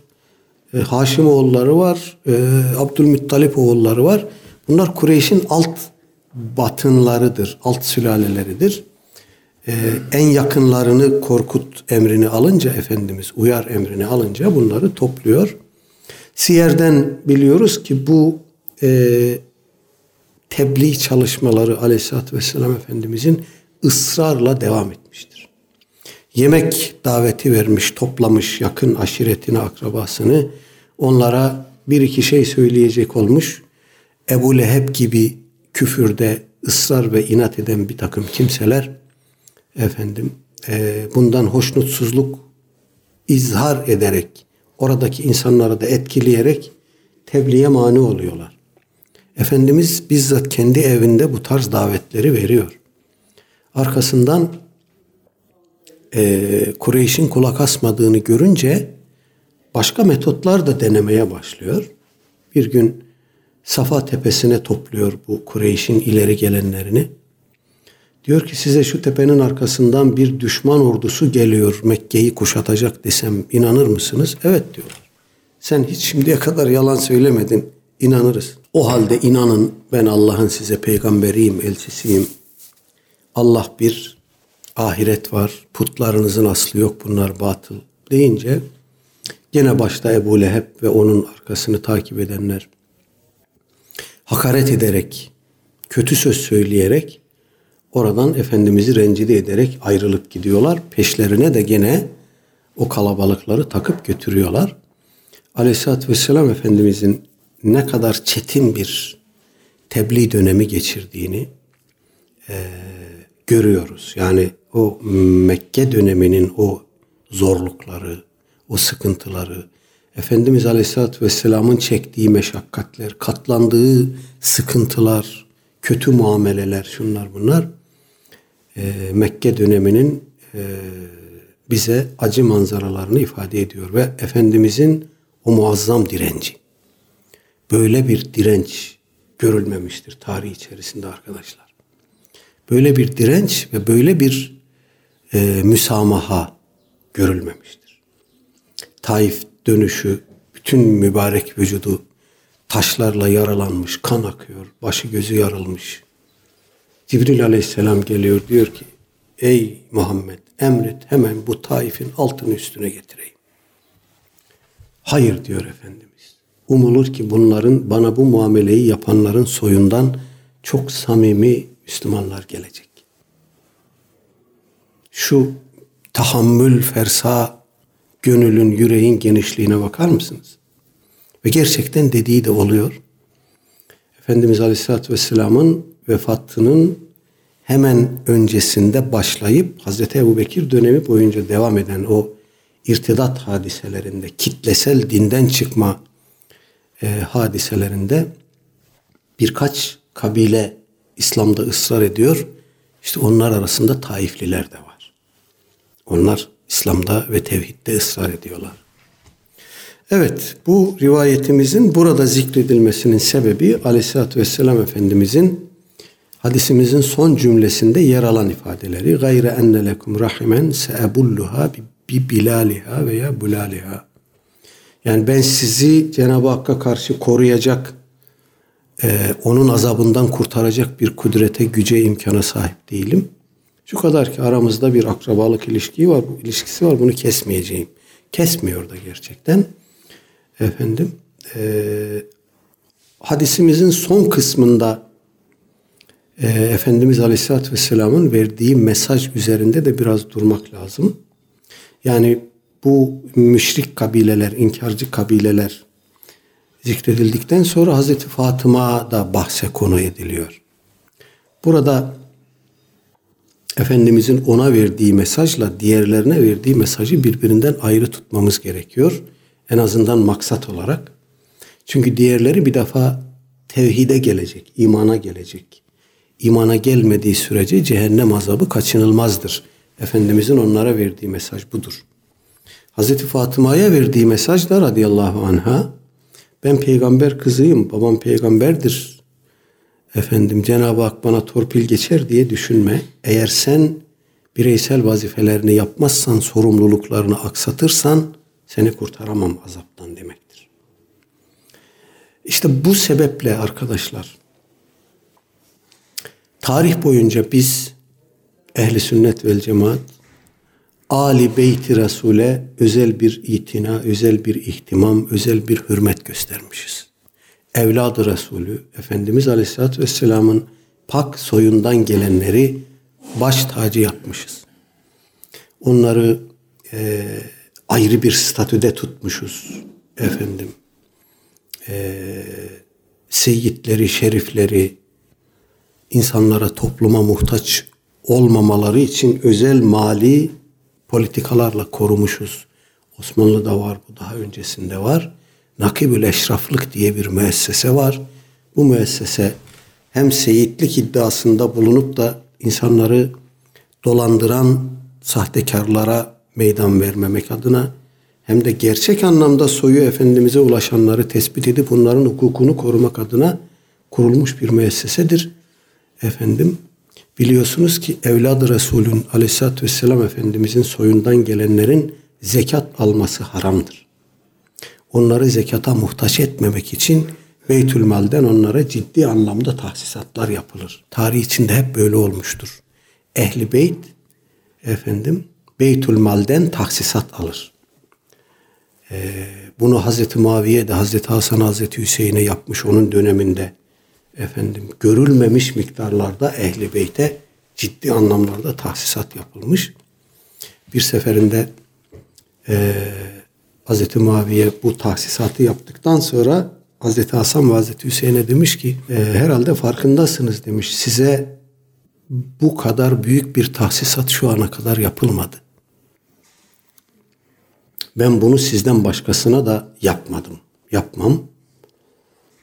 e, Haşim oğulları var, e, Abdülmuttalip oğulları var. Bunlar Kureyş'in alt batınlarıdır, alt sülaleleridir. E, en yakınlarını Korkut emrini alınca Efendimiz uyar emrini alınca bunları topluyor. Siyer'den biliyoruz ki bu e, tebliğ çalışmaları Aleyhisselatü Vesselam Efendimizin ısrarla devam etmiştir. Yemek daveti vermiş, toplamış yakın aşiretini, akrabasını onlara bir iki şey söyleyecek olmuş. Ebu Leheb gibi küfürde ısrar ve inat eden bir takım kimseler efendim e, bundan hoşnutsuzluk izhar ederek oradaki insanları da etkileyerek tebliğe mani oluyorlar. Efendimiz bizzat kendi evinde bu tarz davetleri veriyor. Arkasından e, Kureyş'in kulak asmadığını görünce başka metotlar da denemeye başlıyor. Bir gün Safa tepesine topluyor bu Kureyş'in ileri gelenlerini. Diyor ki size şu tepenin arkasından bir düşman ordusu geliyor Mekke'yi kuşatacak desem inanır mısınız? Evet diyor. Sen hiç şimdiye kadar yalan söylemedin. İnanırız. O halde inanın ben Allah'ın size peygamberiyim, elçisiyim. Allah bir, ahiret var, putlarınızın aslı yok bunlar batıl deyince gene başta Ebu Leheb ve onun arkasını takip edenler hakaret ederek, kötü söz söyleyerek oradan Efendimiz'i rencide ederek ayrılıp gidiyorlar. Peşlerine de gene o kalabalıkları takıp götürüyorlar. Aleyhisselatü Vesselam Efendimizin ne kadar çetin bir tebliğ dönemi geçirdiğini e, görüyoruz. Yani o Mekke döneminin o zorlukları, o sıkıntıları, Efendimiz Aleyhisselatü Vesselam'ın çektiği meşakkatler, katlandığı sıkıntılar, kötü muameleler, şunlar bunlar e, Mekke döneminin e, bize acı manzaralarını ifade ediyor ve Efendimizin o muazzam direnci. Böyle bir direnç görülmemiştir tarih içerisinde arkadaşlar. Böyle bir direnç ve böyle bir e, müsamaha görülmemiştir. Taif dönüşü bütün mübarek vücudu taşlarla yaralanmış, kan akıyor, başı gözü yarılmış. Cibril aleyhisselam geliyor diyor ki ey Muhammed emret hemen bu Taif'in altını üstüne getireyim. Hayır diyor Efendimiz. Umulur ki bunların bana bu muameleyi yapanların soyundan çok samimi Müslümanlar gelecek. Şu tahammül fersa gönülün, yüreğin genişliğine bakar mısınız? Ve gerçekten dediği de oluyor. Efendimiz Aleyhisselatü Vesselam'ın vefatının hemen öncesinde başlayıp Hazreti Ebu Bekir dönemi boyunca devam eden o irtidat hadiselerinde, kitlesel dinden çıkma e, hadiselerinde birkaç kabile İslam'da ısrar ediyor. İşte onlar arasında Taifliler de var. Onlar İslam'da ve tevhidde ısrar ediyorlar. Evet bu rivayetimizin burada zikredilmesinin sebebi Aleyhisselatü Vesselam Efendimizin hadisimizin son cümlesinde yer alan ifadeleri gayre enne lekum rahimen seebulluha bi bilaliha veya bulaliha. Yani ben sizi Cenab-ı Hakk'a karşı koruyacak, e, onun azabından kurtaracak bir kudrete, güce, imkana sahip değilim. Şu kadar ki aramızda bir akrabalık ilişki var, bu ilişkisi var. Bunu kesmeyeceğim. Kesmiyor da gerçekten. Efendim, e, hadisimizin son kısmında e, Efendimiz Aleyhisselatü Vesselam'ın verdiği mesaj üzerinde de biraz durmak lazım. Yani bu müşrik kabileler, inkarcı kabileler zikredildikten sonra Hazreti Fatıma da bahse konu ediliyor. Burada Efendimizin ona verdiği mesajla diğerlerine verdiği mesajı birbirinden ayrı tutmamız gerekiyor. En azından maksat olarak. Çünkü diğerleri bir defa tevhide gelecek, imana gelecek. İmana gelmediği sürece cehennem azabı kaçınılmazdır. Efendimizin onlara verdiği mesaj budur. Hazreti Fatıma'ya verdiği mesaj da radıyallahu anha ben peygamber kızıyım, babam peygamberdir. Efendim Cenab-ı Hak bana torpil geçer diye düşünme. Eğer sen bireysel vazifelerini yapmazsan, sorumluluklarını aksatırsan seni kurtaramam azaptan demektir. İşte bu sebeple arkadaşlar tarih boyunca biz ehli sünnet vel cemaat Ali Beyti Resul'e özel bir itina, özel bir ihtimam, özel bir hürmet göstermişiz. Evladı Resulü, Efendimiz Aleyhisselatü Vesselam'ın pak soyundan gelenleri baş tacı yapmışız. Onları e, ayrı bir statüde tutmuşuz efendim. E, seyitleri, şerifleri, insanlara, topluma muhtaç olmamaları için özel mali politikalarla korumuşuz. Osmanlı'da var bu daha öncesinde var. Nakibül Eşraflık diye bir müessese var. Bu müessese hem seyitlik iddiasında bulunup da insanları dolandıran sahtekarlara meydan vermemek adına hem de gerçek anlamda soyu Efendimiz'e ulaşanları tespit edip onların hukukunu korumak adına kurulmuş bir müessesedir. Efendim Biliyorsunuz ki evladı Resulün aleyhissalatü vesselam Efendimizin soyundan gelenlerin zekat alması haramdır. Onları zekata muhtaç etmemek için Beytülmal'den onlara ciddi anlamda tahsisatlar yapılır. Tarih içinde hep böyle olmuştur. Ehli Beyt efendim Beytülmal'den tahsisat alır. Ee, bunu Hazreti Muaviye de Hazreti Hasan Hazreti Hüseyin'e yapmış onun döneminde efendim görülmemiş miktarlarda ehli beyte ciddi anlamlarda tahsisat yapılmış. Bir seferinde e, Hazreti Muaviye bu tahsisatı yaptıktan sonra Hazreti Hasan ve Hazreti Hüseyin'e demiş ki e, herhalde farkındasınız demiş. Size bu kadar büyük bir tahsisat şu ana kadar yapılmadı. Ben bunu sizden başkasına da yapmadım. Yapmam.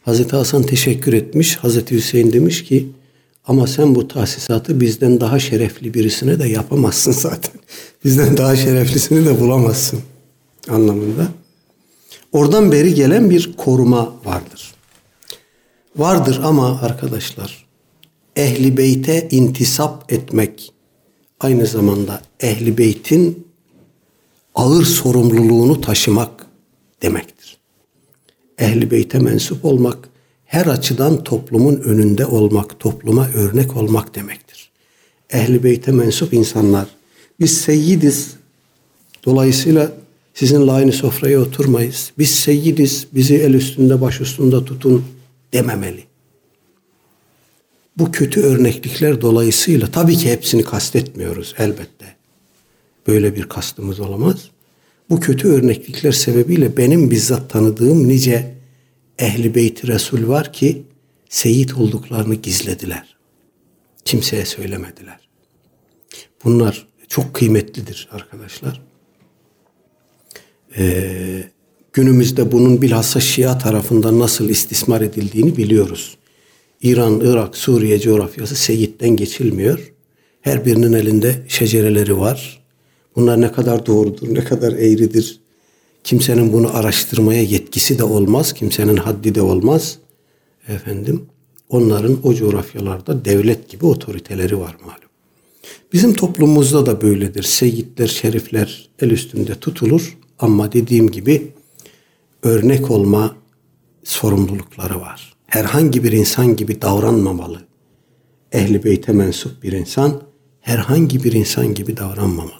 Hazreti Hasan teşekkür etmiş. Hazreti Hüseyin demiş ki ama sen bu tahsisatı bizden daha şerefli birisine de yapamazsın zaten. Bizden daha şereflisini de bulamazsın anlamında. Oradan beri gelen bir koruma vardır. Vardır ama arkadaşlar ehli beyte intisap etmek aynı zamanda ehli beytin ağır sorumluluğunu taşımak demektir. Ehli beyte mensup olmak her açıdan toplumun önünde olmak, topluma örnek olmak demektir. Ehli beyte mensup insanlar biz seyyidiz. Dolayısıyla sizinle aynı sofraya oturmayız. Biz seyyidiz. Bizi el üstünde baş üstünde tutun dememeli. Bu kötü örneklikler dolayısıyla tabii ki hepsini kastetmiyoruz elbette. Böyle bir kastımız olamaz. Bu kötü örneklikler sebebiyle benim bizzat tanıdığım nice ehli beyti Resul var ki seyit olduklarını gizlediler. Kimseye söylemediler. Bunlar çok kıymetlidir arkadaşlar. Ee, günümüzde bunun bilhassa Şia tarafından nasıl istismar edildiğini biliyoruz. İran, Irak, Suriye coğrafyası seyitten geçilmiyor. Her birinin elinde şecereleri var. Bunlar ne kadar doğrudur, ne kadar eğridir. Kimsenin bunu araştırmaya yetkisi de olmaz, kimsenin haddi de olmaz. Efendim, onların o coğrafyalarda devlet gibi otoriteleri var malum. Bizim toplumumuzda da böyledir. Seyitler, şerifler el üstünde tutulur ama dediğim gibi örnek olma sorumlulukları var. Herhangi bir insan gibi davranmamalı. Ehli beyte mensup bir insan herhangi bir insan gibi davranmamalı.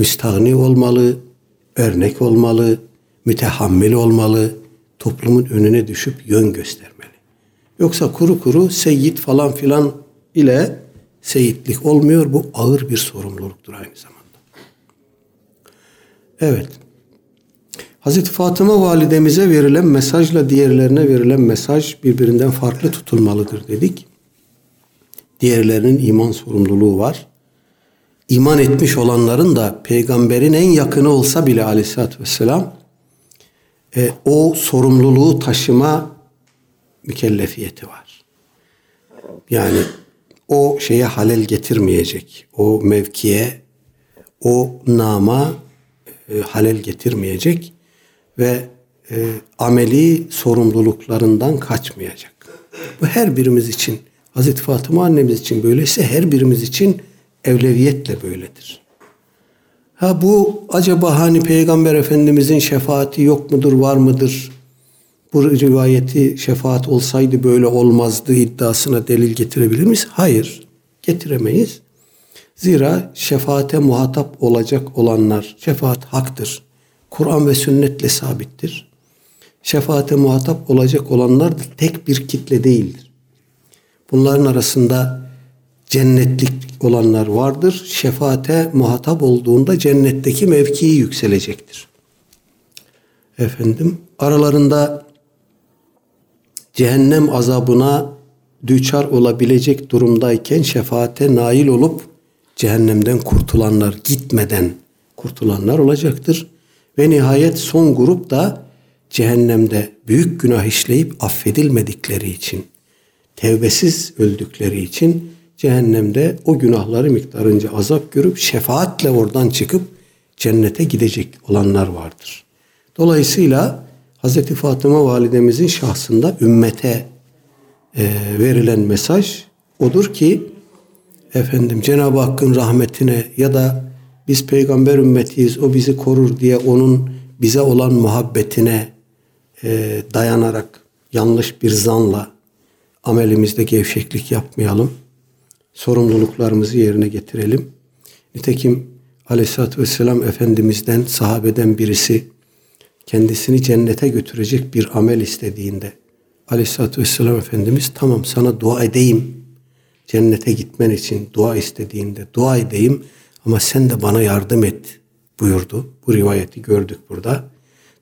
Müstahni olmalı, örnek olmalı, mütehammil olmalı, toplumun önüne düşüp yön göstermeli. Yoksa kuru kuru seyyid falan filan ile seyitlik olmuyor. Bu ağır bir sorumluluktur aynı zamanda. Evet. Hazreti Fatıma validemize verilen mesajla diğerlerine verilen mesaj birbirinden farklı tutulmalıdır dedik. Diğerlerinin iman sorumluluğu var. İman etmiş olanların da peygamberin en yakını olsa bile aleyhissalatü vesselam e, o sorumluluğu taşıma mükellefiyeti var. Yani o şeye halel getirmeyecek. O mevkiye, o nama e, halel getirmeyecek ve e, ameli sorumluluklarından kaçmayacak. Bu her birimiz için, Hazreti Fatıma annemiz için böyleyse her birimiz için evleviyetle böyledir. Ha bu acaba hani Peygamber Efendimizin şefaati yok mudur, var mıdır? Bu rivayeti şefaat olsaydı böyle olmazdı iddiasına delil getirebilir miyiz? Hayır, getiremeyiz. Zira şefaate muhatap olacak olanlar, şefaat haktır. Kur'an ve sünnetle sabittir. Şefaate muhatap olacak olanlar da tek bir kitle değildir. Bunların arasında cennetlik olanlar vardır. Şefaate muhatap olduğunda cennetteki mevkii yükselecektir. Efendim aralarında cehennem azabına düçar olabilecek durumdayken şefaate nail olup cehennemden kurtulanlar gitmeden kurtulanlar olacaktır. Ve nihayet son grup da cehennemde büyük günah işleyip affedilmedikleri için, tevbesiz öldükleri için cehennemde o günahları miktarınca azap görüp şefaatle oradan çıkıp cennete gidecek olanlar vardır. Dolayısıyla Hz. Fatıma validemizin şahsında ümmete e, verilen mesaj odur ki efendim Cenab-ı Hakk'ın rahmetine ya da biz peygamber ümmetiyiz o bizi korur diye onun bize olan muhabbetine e, dayanarak yanlış bir zanla amelimizde gevşeklik yapmayalım sorumluluklarımızı yerine getirelim. Nitekim Aleyhisselatü Vesselam Efendimiz'den, sahabeden birisi kendisini cennete götürecek bir amel istediğinde Aleyhisselatü Vesselam Efendimiz tamam sana dua edeyim cennete gitmen için dua istediğinde dua edeyim ama sen de bana yardım et buyurdu. Bu rivayeti gördük burada.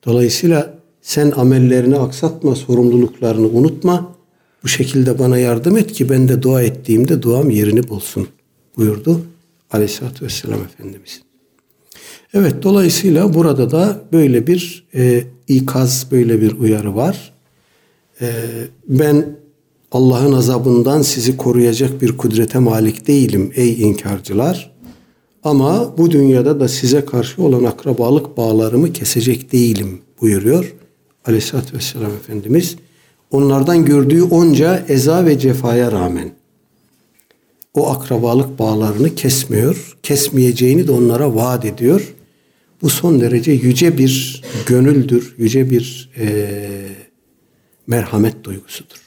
Dolayısıyla sen amellerini aksatma, sorumluluklarını unutma. Bu şekilde bana yardım et ki ben de dua ettiğimde duam yerini bulsun buyurdu Aleyhisselatü Vesselam Efendimiz. Evet dolayısıyla burada da böyle bir e, ikaz, böyle bir uyarı var. E, ben Allah'ın azabından sizi koruyacak bir kudrete malik değilim ey inkarcılar. Ama bu dünyada da size karşı olan akrabalık bağlarımı kesecek değilim buyuruyor Aleyhisselatü Vesselam Efendimiz. Onlardan gördüğü onca eza ve cefaya rağmen o akrabalık bağlarını kesmiyor. Kesmeyeceğini de onlara vaat ediyor. Bu son derece yüce bir gönüldür, yüce bir e, merhamet duygusudur.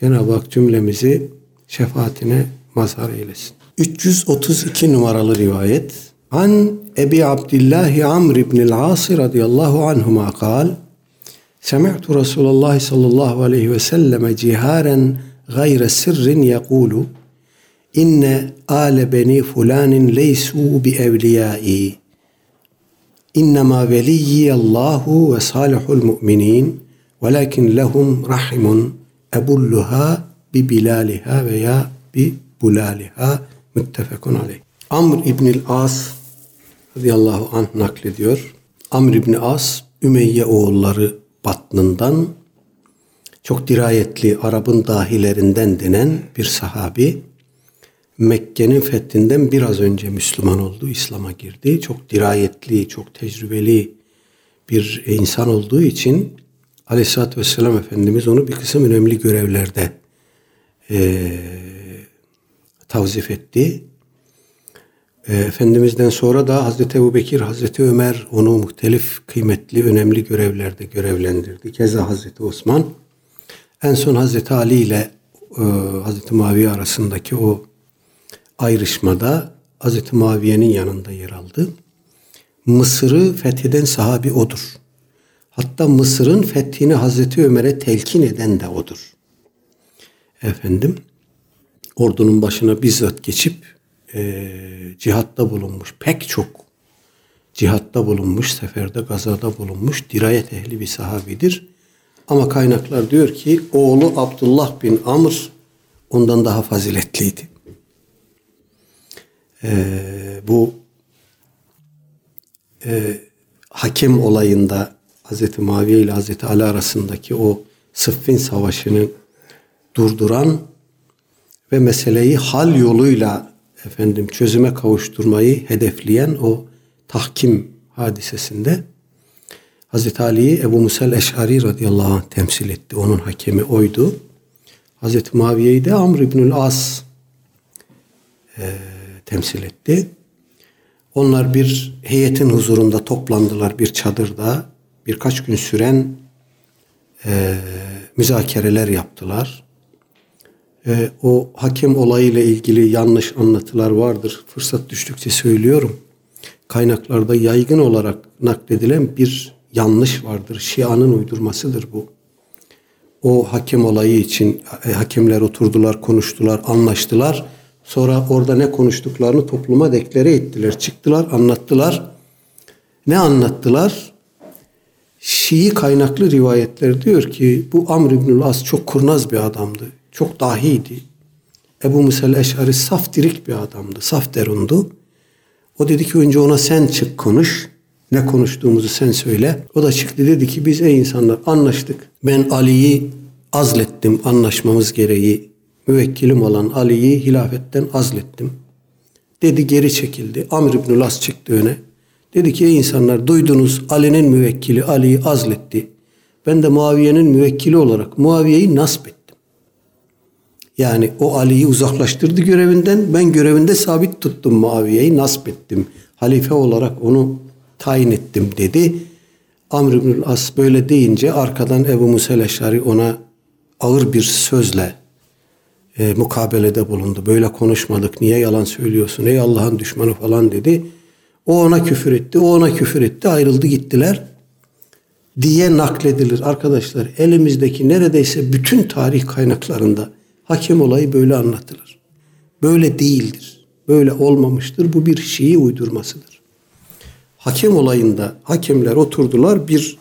Cenab-ı Hak cümlemizi şefaatine mazhar eylesin. 332 numaralı rivayet. An Ebi Abdillah Amr ibn el-As radıyallahu anhuma kal Semi'tu Resulullah sallallahu aleyhi ve selleme ciharen gayre sirrin yekulu İnne ale beni fulanin leysu bi evliyai İnnemâ veliyyiyallahu ve salihul mu'minin velakin lehum rahimun ebulluha bi bilaliha veya bi bulaliha müttefekun aleyh. Amr İbnil As radıyallahu anh naklediyor. Amr İbni As Ümeyye oğulları batnından çok dirayetli Arap'ın dahilerinden denen bir sahabi Mekke'nin fethinden biraz önce Müslüman oldu, İslam'a girdi. Çok dirayetli, çok tecrübeli bir insan olduğu için Aleyhisselatü Vesselam Efendimiz onu bir kısım önemli görevlerde e, tavzif etti. E, Efendimiz'den sonra da Hazreti Ebu Bekir, Hazreti Ömer onu muhtelif kıymetli, önemli görevlerde görevlendirdi. Keza Hazreti Osman. En son Hazreti Ali ile e, Hazreti Muaviye arasındaki o ayrışmada Hazreti Muaviye'nin yanında yer aldı. Mısır'ı fetheden sahabi odur. Hatta Mısır'ın fethini Hazreti Ömer'e telkin eden de odur. Efendim, ordunun başına bizzat geçip e, cihatta bulunmuş, pek çok cihatta bulunmuş, seferde, gazada bulunmuş, dirayet ehli bir sahabidir. Ama kaynaklar diyor ki oğlu Abdullah bin Amr ondan daha faziletliydi. Ee, bu e, hakem olayında Hazreti Muaviye ile Hazreti Ali arasındaki o Sıffin Savaşı'nı durduran ve meseleyi hal yoluyla efendim çözüme kavuşturmayı hedefleyen o tahkim hadisesinde Hazreti Ali'yi Ebu Musel Eş'ari radıyallahu anh temsil etti. Onun hakemi oydu. Hazreti Muaviye'yi de Amr İbnül As e, temsil etti. Onlar bir heyetin huzurunda toplandılar bir çadırda. Birkaç gün süren e, müzakereler yaptılar. E, o hakem olayıyla ilgili yanlış anlatılar vardır. Fırsat düştükçe söylüyorum. Kaynaklarda yaygın olarak nakledilen bir yanlış vardır. Şia'nın uydurmasıdır bu. O hakem olayı için e, hakemler oturdular, konuştular, anlaştılar Sonra orada ne konuştuklarını topluma deklare ettiler. Çıktılar, anlattılar. Ne anlattılar? Şii kaynaklı rivayetler diyor ki bu Amr İbnül As çok kurnaz bir adamdı. Çok dahiydi. Ebu Musel Eşari saf dirik bir adamdı. Saf derundu. O dedi ki önce ona sen çık konuş. Ne konuştuğumuzu sen söyle. O da çıktı dedi ki biz ey insanlar anlaştık. Ben Ali'yi azlettim anlaşmamız gereği müvekkilim olan Ali'yi hilafetten azlettim. Dedi geri çekildi. Amr İbnül As çıktı öne. Dedi ki ey insanlar duydunuz Ali'nin müvekkili Ali'yi azletti. Ben de Muaviye'nin müvekkili olarak Muaviye'yi nasp ettim. Yani o Ali'yi uzaklaştırdı görevinden. Ben görevinde sabit tuttum Muaviye'yi nasp ettim. Halife olarak onu tayin ettim dedi. Amr İbnül As böyle deyince arkadan Ebu Musa Eşari ona ağır bir sözle e, mukabelede bulundu. Böyle konuşmadık. Niye yalan söylüyorsun? Ey Allah'ın düşmanı falan dedi. O ona küfür etti. O ona küfür etti. Ayrıldı gittiler. Diye nakledilir. Arkadaşlar elimizdeki neredeyse bütün tarih kaynaklarında hakem olayı böyle anlatılır. Böyle değildir. Böyle olmamıştır. Bu bir Şii uydurmasıdır. hakem olayında hakemler oturdular bir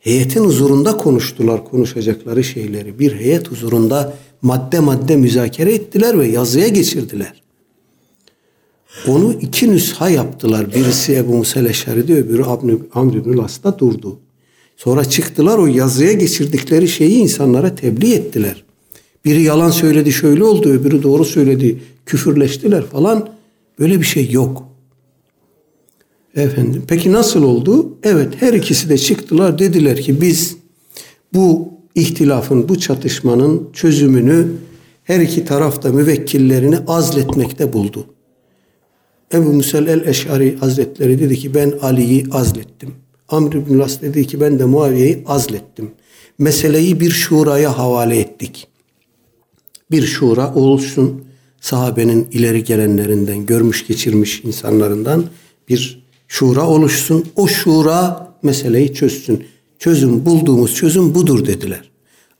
heyetin huzurunda konuştular konuşacakları şeyleri. Bir heyet huzurunda madde madde müzakere ettiler ve yazıya geçirdiler. Onu iki nüsha yaptılar. Birisi Ebu Musa Leşeri'de öbürü Amr İbnül As'ta durdu. Sonra çıktılar o yazıya geçirdikleri şeyi insanlara tebliğ ettiler. Biri yalan söyledi şöyle oldu öbürü doğru söyledi küfürleştiler falan. Böyle bir şey yok. Efendim peki nasıl oldu? Evet her ikisi de çıktılar dediler ki biz bu ihtilafın bu çatışmanın çözümünü her iki tarafta müvekkillerini azletmekte buldu. Ebu Musel el-Eş'ari Hazretleri dedi ki ben Ali'yi azlettim. Amr ibn Las dedi ki ben de Muaviye'yi azlettim. Meseleyi bir şuraya havale ettik. Bir şura olsun sahabenin ileri gelenlerinden, görmüş geçirmiş insanlarından bir şura oluşsun. O şura meseleyi çözsün. Çözüm bulduğumuz çözüm budur dediler.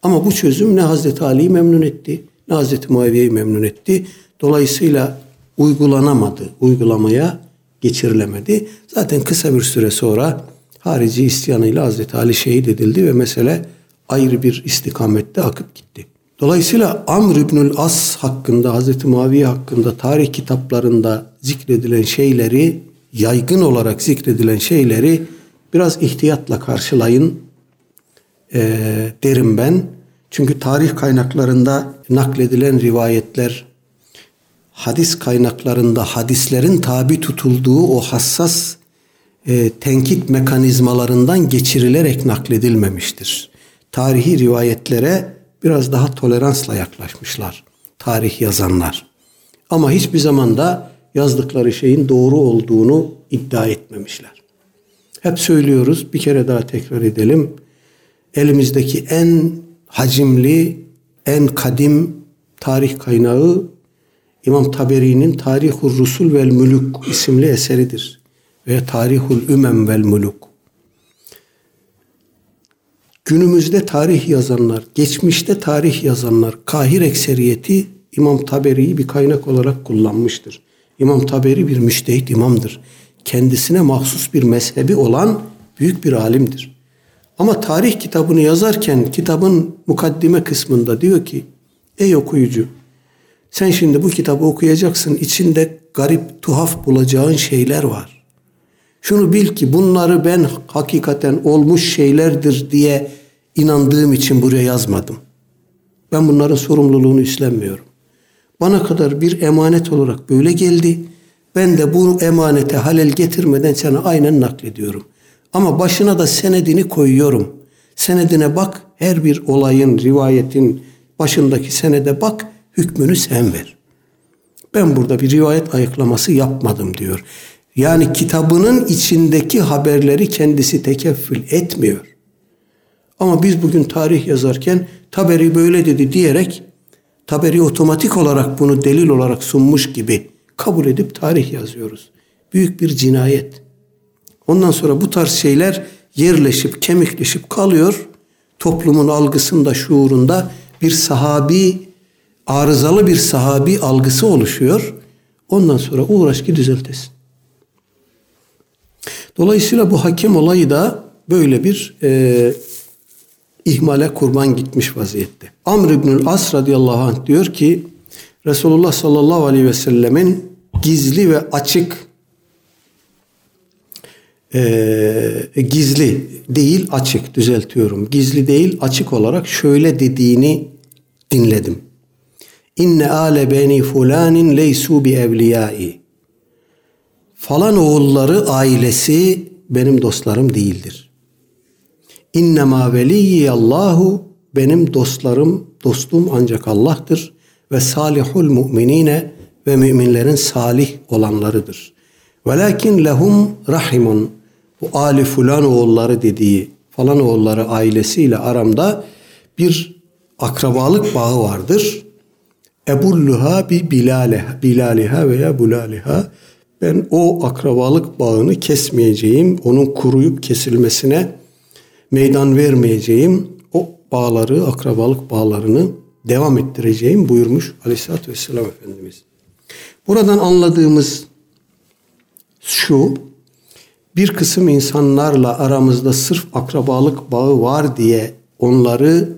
Ama bu çözüm ne Hazreti Ali'yi memnun etti, ne Hazreti Muaviye'yi memnun etti. Dolayısıyla uygulanamadı, uygulamaya geçirilemedi. Zaten kısa bir süre sonra harici isyanıyla Hazreti Ali şehit edildi ve mesele ayrı bir istikamette akıp gitti. Dolayısıyla Amr İbnül As hakkında, Hazreti Muaviye hakkında tarih kitaplarında zikredilen şeyleri, yaygın olarak zikredilen şeyleri biraz ihtiyatla karşılayın e, derim ben. Çünkü tarih kaynaklarında nakledilen rivayetler, hadis kaynaklarında hadislerin tabi tutulduğu o hassas e, tenkit mekanizmalarından geçirilerek nakledilmemiştir. Tarihi rivayetlere biraz daha toleransla yaklaşmışlar tarih yazanlar. Ama hiçbir zaman da yazdıkları şeyin doğru olduğunu iddia etmemişler. Hep söylüyoruz, bir kere daha tekrar edelim. Elimizdeki en hacimli, en kadim tarih kaynağı İmam Taberi'nin Tarihul Rusul vel Muluk isimli eseridir. Ve Tarihul Ümem vel Muluk. Günümüzde tarih yazanlar, geçmişte tarih yazanlar, kahir ekseriyeti İmam Taberi'yi bir kaynak olarak kullanmıştır. İmam Taberi bir müştehit imamdır. Kendisine mahsus bir mezhebi olan büyük bir alimdir. Ama tarih kitabını yazarken kitabın mukaddime kısmında diyor ki Ey okuyucu sen şimdi bu kitabı okuyacaksın içinde garip tuhaf bulacağın şeyler var. Şunu bil ki bunları ben hakikaten olmuş şeylerdir diye inandığım için buraya yazmadım. Ben bunların sorumluluğunu üstlenmiyorum. Bana kadar bir emanet olarak böyle geldi. Ben de bu emanete halel getirmeden sana aynen naklediyorum. Ama başına da senedini koyuyorum. Senedine bak, her bir olayın, rivayetin başındaki senede bak, hükmünü sen ver. Ben burada bir rivayet ayıklaması yapmadım diyor. Yani kitabının içindeki haberleri kendisi tekeffül etmiyor. Ama biz bugün tarih yazarken Taberi böyle dedi diyerek Taberi otomatik olarak bunu delil olarak sunmuş gibi kabul edip tarih yazıyoruz. Büyük bir cinayet. Ondan sonra bu tarz şeyler yerleşip kemikleşip kalıyor. Toplumun algısında, şuurunda bir sahabi, arızalı bir sahabi algısı oluşuyor. Ondan sonra uğraş ki düzeltesin. Dolayısıyla bu hakem olayı da böyle bir e, ihmale kurban gitmiş vaziyette. Amr İbnül As radıyallahu anh diyor ki Resulullah sallallahu aleyhi ve sellemin gizli ve açık e, gizli değil açık düzeltiyorum. Gizli değil açık olarak şöyle dediğini dinledim. İnne ale beni fulanin leysu bi evliyai. Falan oğulları ailesi benim dostlarım değildir. İnnemâ Allahu benim dostlarım, dostum ancak Allah'tır ve salihul mu'minine ve müminlerin salih olanlarıdır. Velakin lehum rahimun bu Ali fulan oğulları dediği falan oğulları ailesiyle aramda bir akrabalık bağı vardır. Ebulluha bi bilale, bilaliha veya bulaliha ben o akrabalık bağını kesmeyeceğim, onun kuruyup kesilmesine meydan vermeyeceğim. O bağları, akrabalık bağlarını devam ettireceğim buyurmuş Aleyhisselatü Vesselam Efendimiz. Buradan anladığımız şu, bir kısım insanlarla aramızda sırf akrabalık bağı var diye onları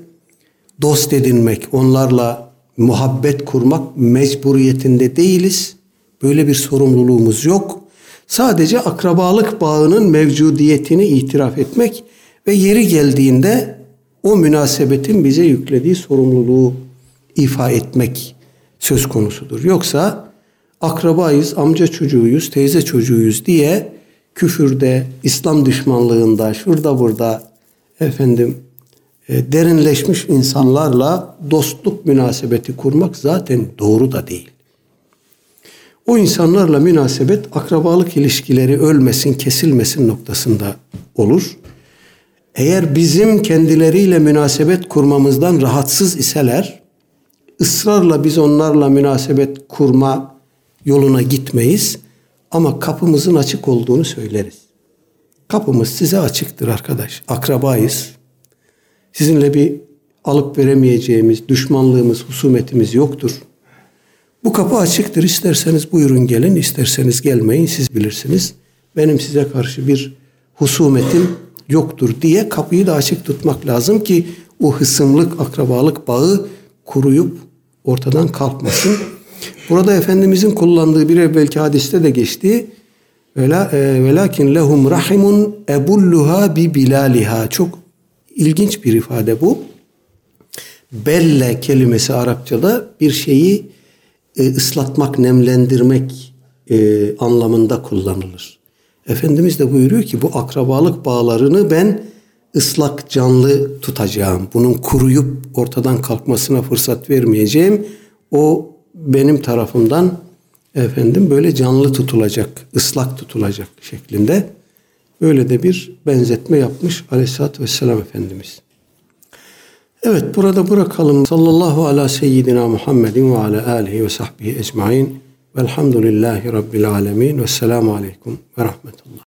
dost edinmek, onlarla muhabbet kurmak mecburiyetinde değiliz. Böyle bir sorumluluğumuz yok. Sadece akrabalık bağının mevcudiyetini itiraf etmek ve yeri geldiğinde o münasebetin bize yüklediği sorumluluğu ifa etmek söz konusudur. Yoksa akrabayız, amca çocuğuyuz, teyze çocuğuyuz diye küfürde, İslam düşmanlığında, şurada burada efendim e, derinleşmiş insanlarla dostluk münasebeti kurmak zaten doğru da değil. O insanlarla münasebet akrabalık ilişkileri ölmesin, kesilmesin noktasında olur. Eğer bizim kendileriyle münasebet kurmamızdan rahatsız iseler, ısrarla biz onlarla münasebet kurma yoluna gitmeyiz ama kapımızın açık olduğunu söyleriz. Kapımız size açıktır arkadaş. Akrabayız. Sizinle bir alıp veremeyeceğimiz düşmanlığımız, husumetimiz yoktur. Bu kapı açıktır. İsterseniz buyurun gelin, isterseniz gelmeyin siz bilirsiniz. Benim size karşı bir husumetim yoktur diye kapıyı da açık tutmak lazım ki o hısımlık, akrabalık bağı kuruyup ortadan kalkmasın. Burada Efendimizin kullandığı bir evvelki hadiste de geçti. Velakin lehum rahimun ebulluha bi bilaliha. Çok ilginç bir ifade bu. Belle kelimesi Arapçada bir şeyi e, ıslatmak, nemlendirmek e, anlamında kullanılır. Efendimiz de buyuruyor ki bu akrabalık bağlarını ben ıslak canlı tutacağım. Bunun kuruyup ortadan kalkmasına fırsat vermeyeceğim. O benim tarafımdan efendim böyle canlı tutulacak, ıslak tutulacak şeklinde böyle de bir benzetme yapmış Aleyhisselatü Vesselam Efendimiz. Evet burada bırakalım. Sallallahu ala seyyidina Muhammedin ve ala alihi ve sahbihi ecmain. Velhamdülillahi Rabbil alemin. Vesselamu aleyküm ve rahmetullah.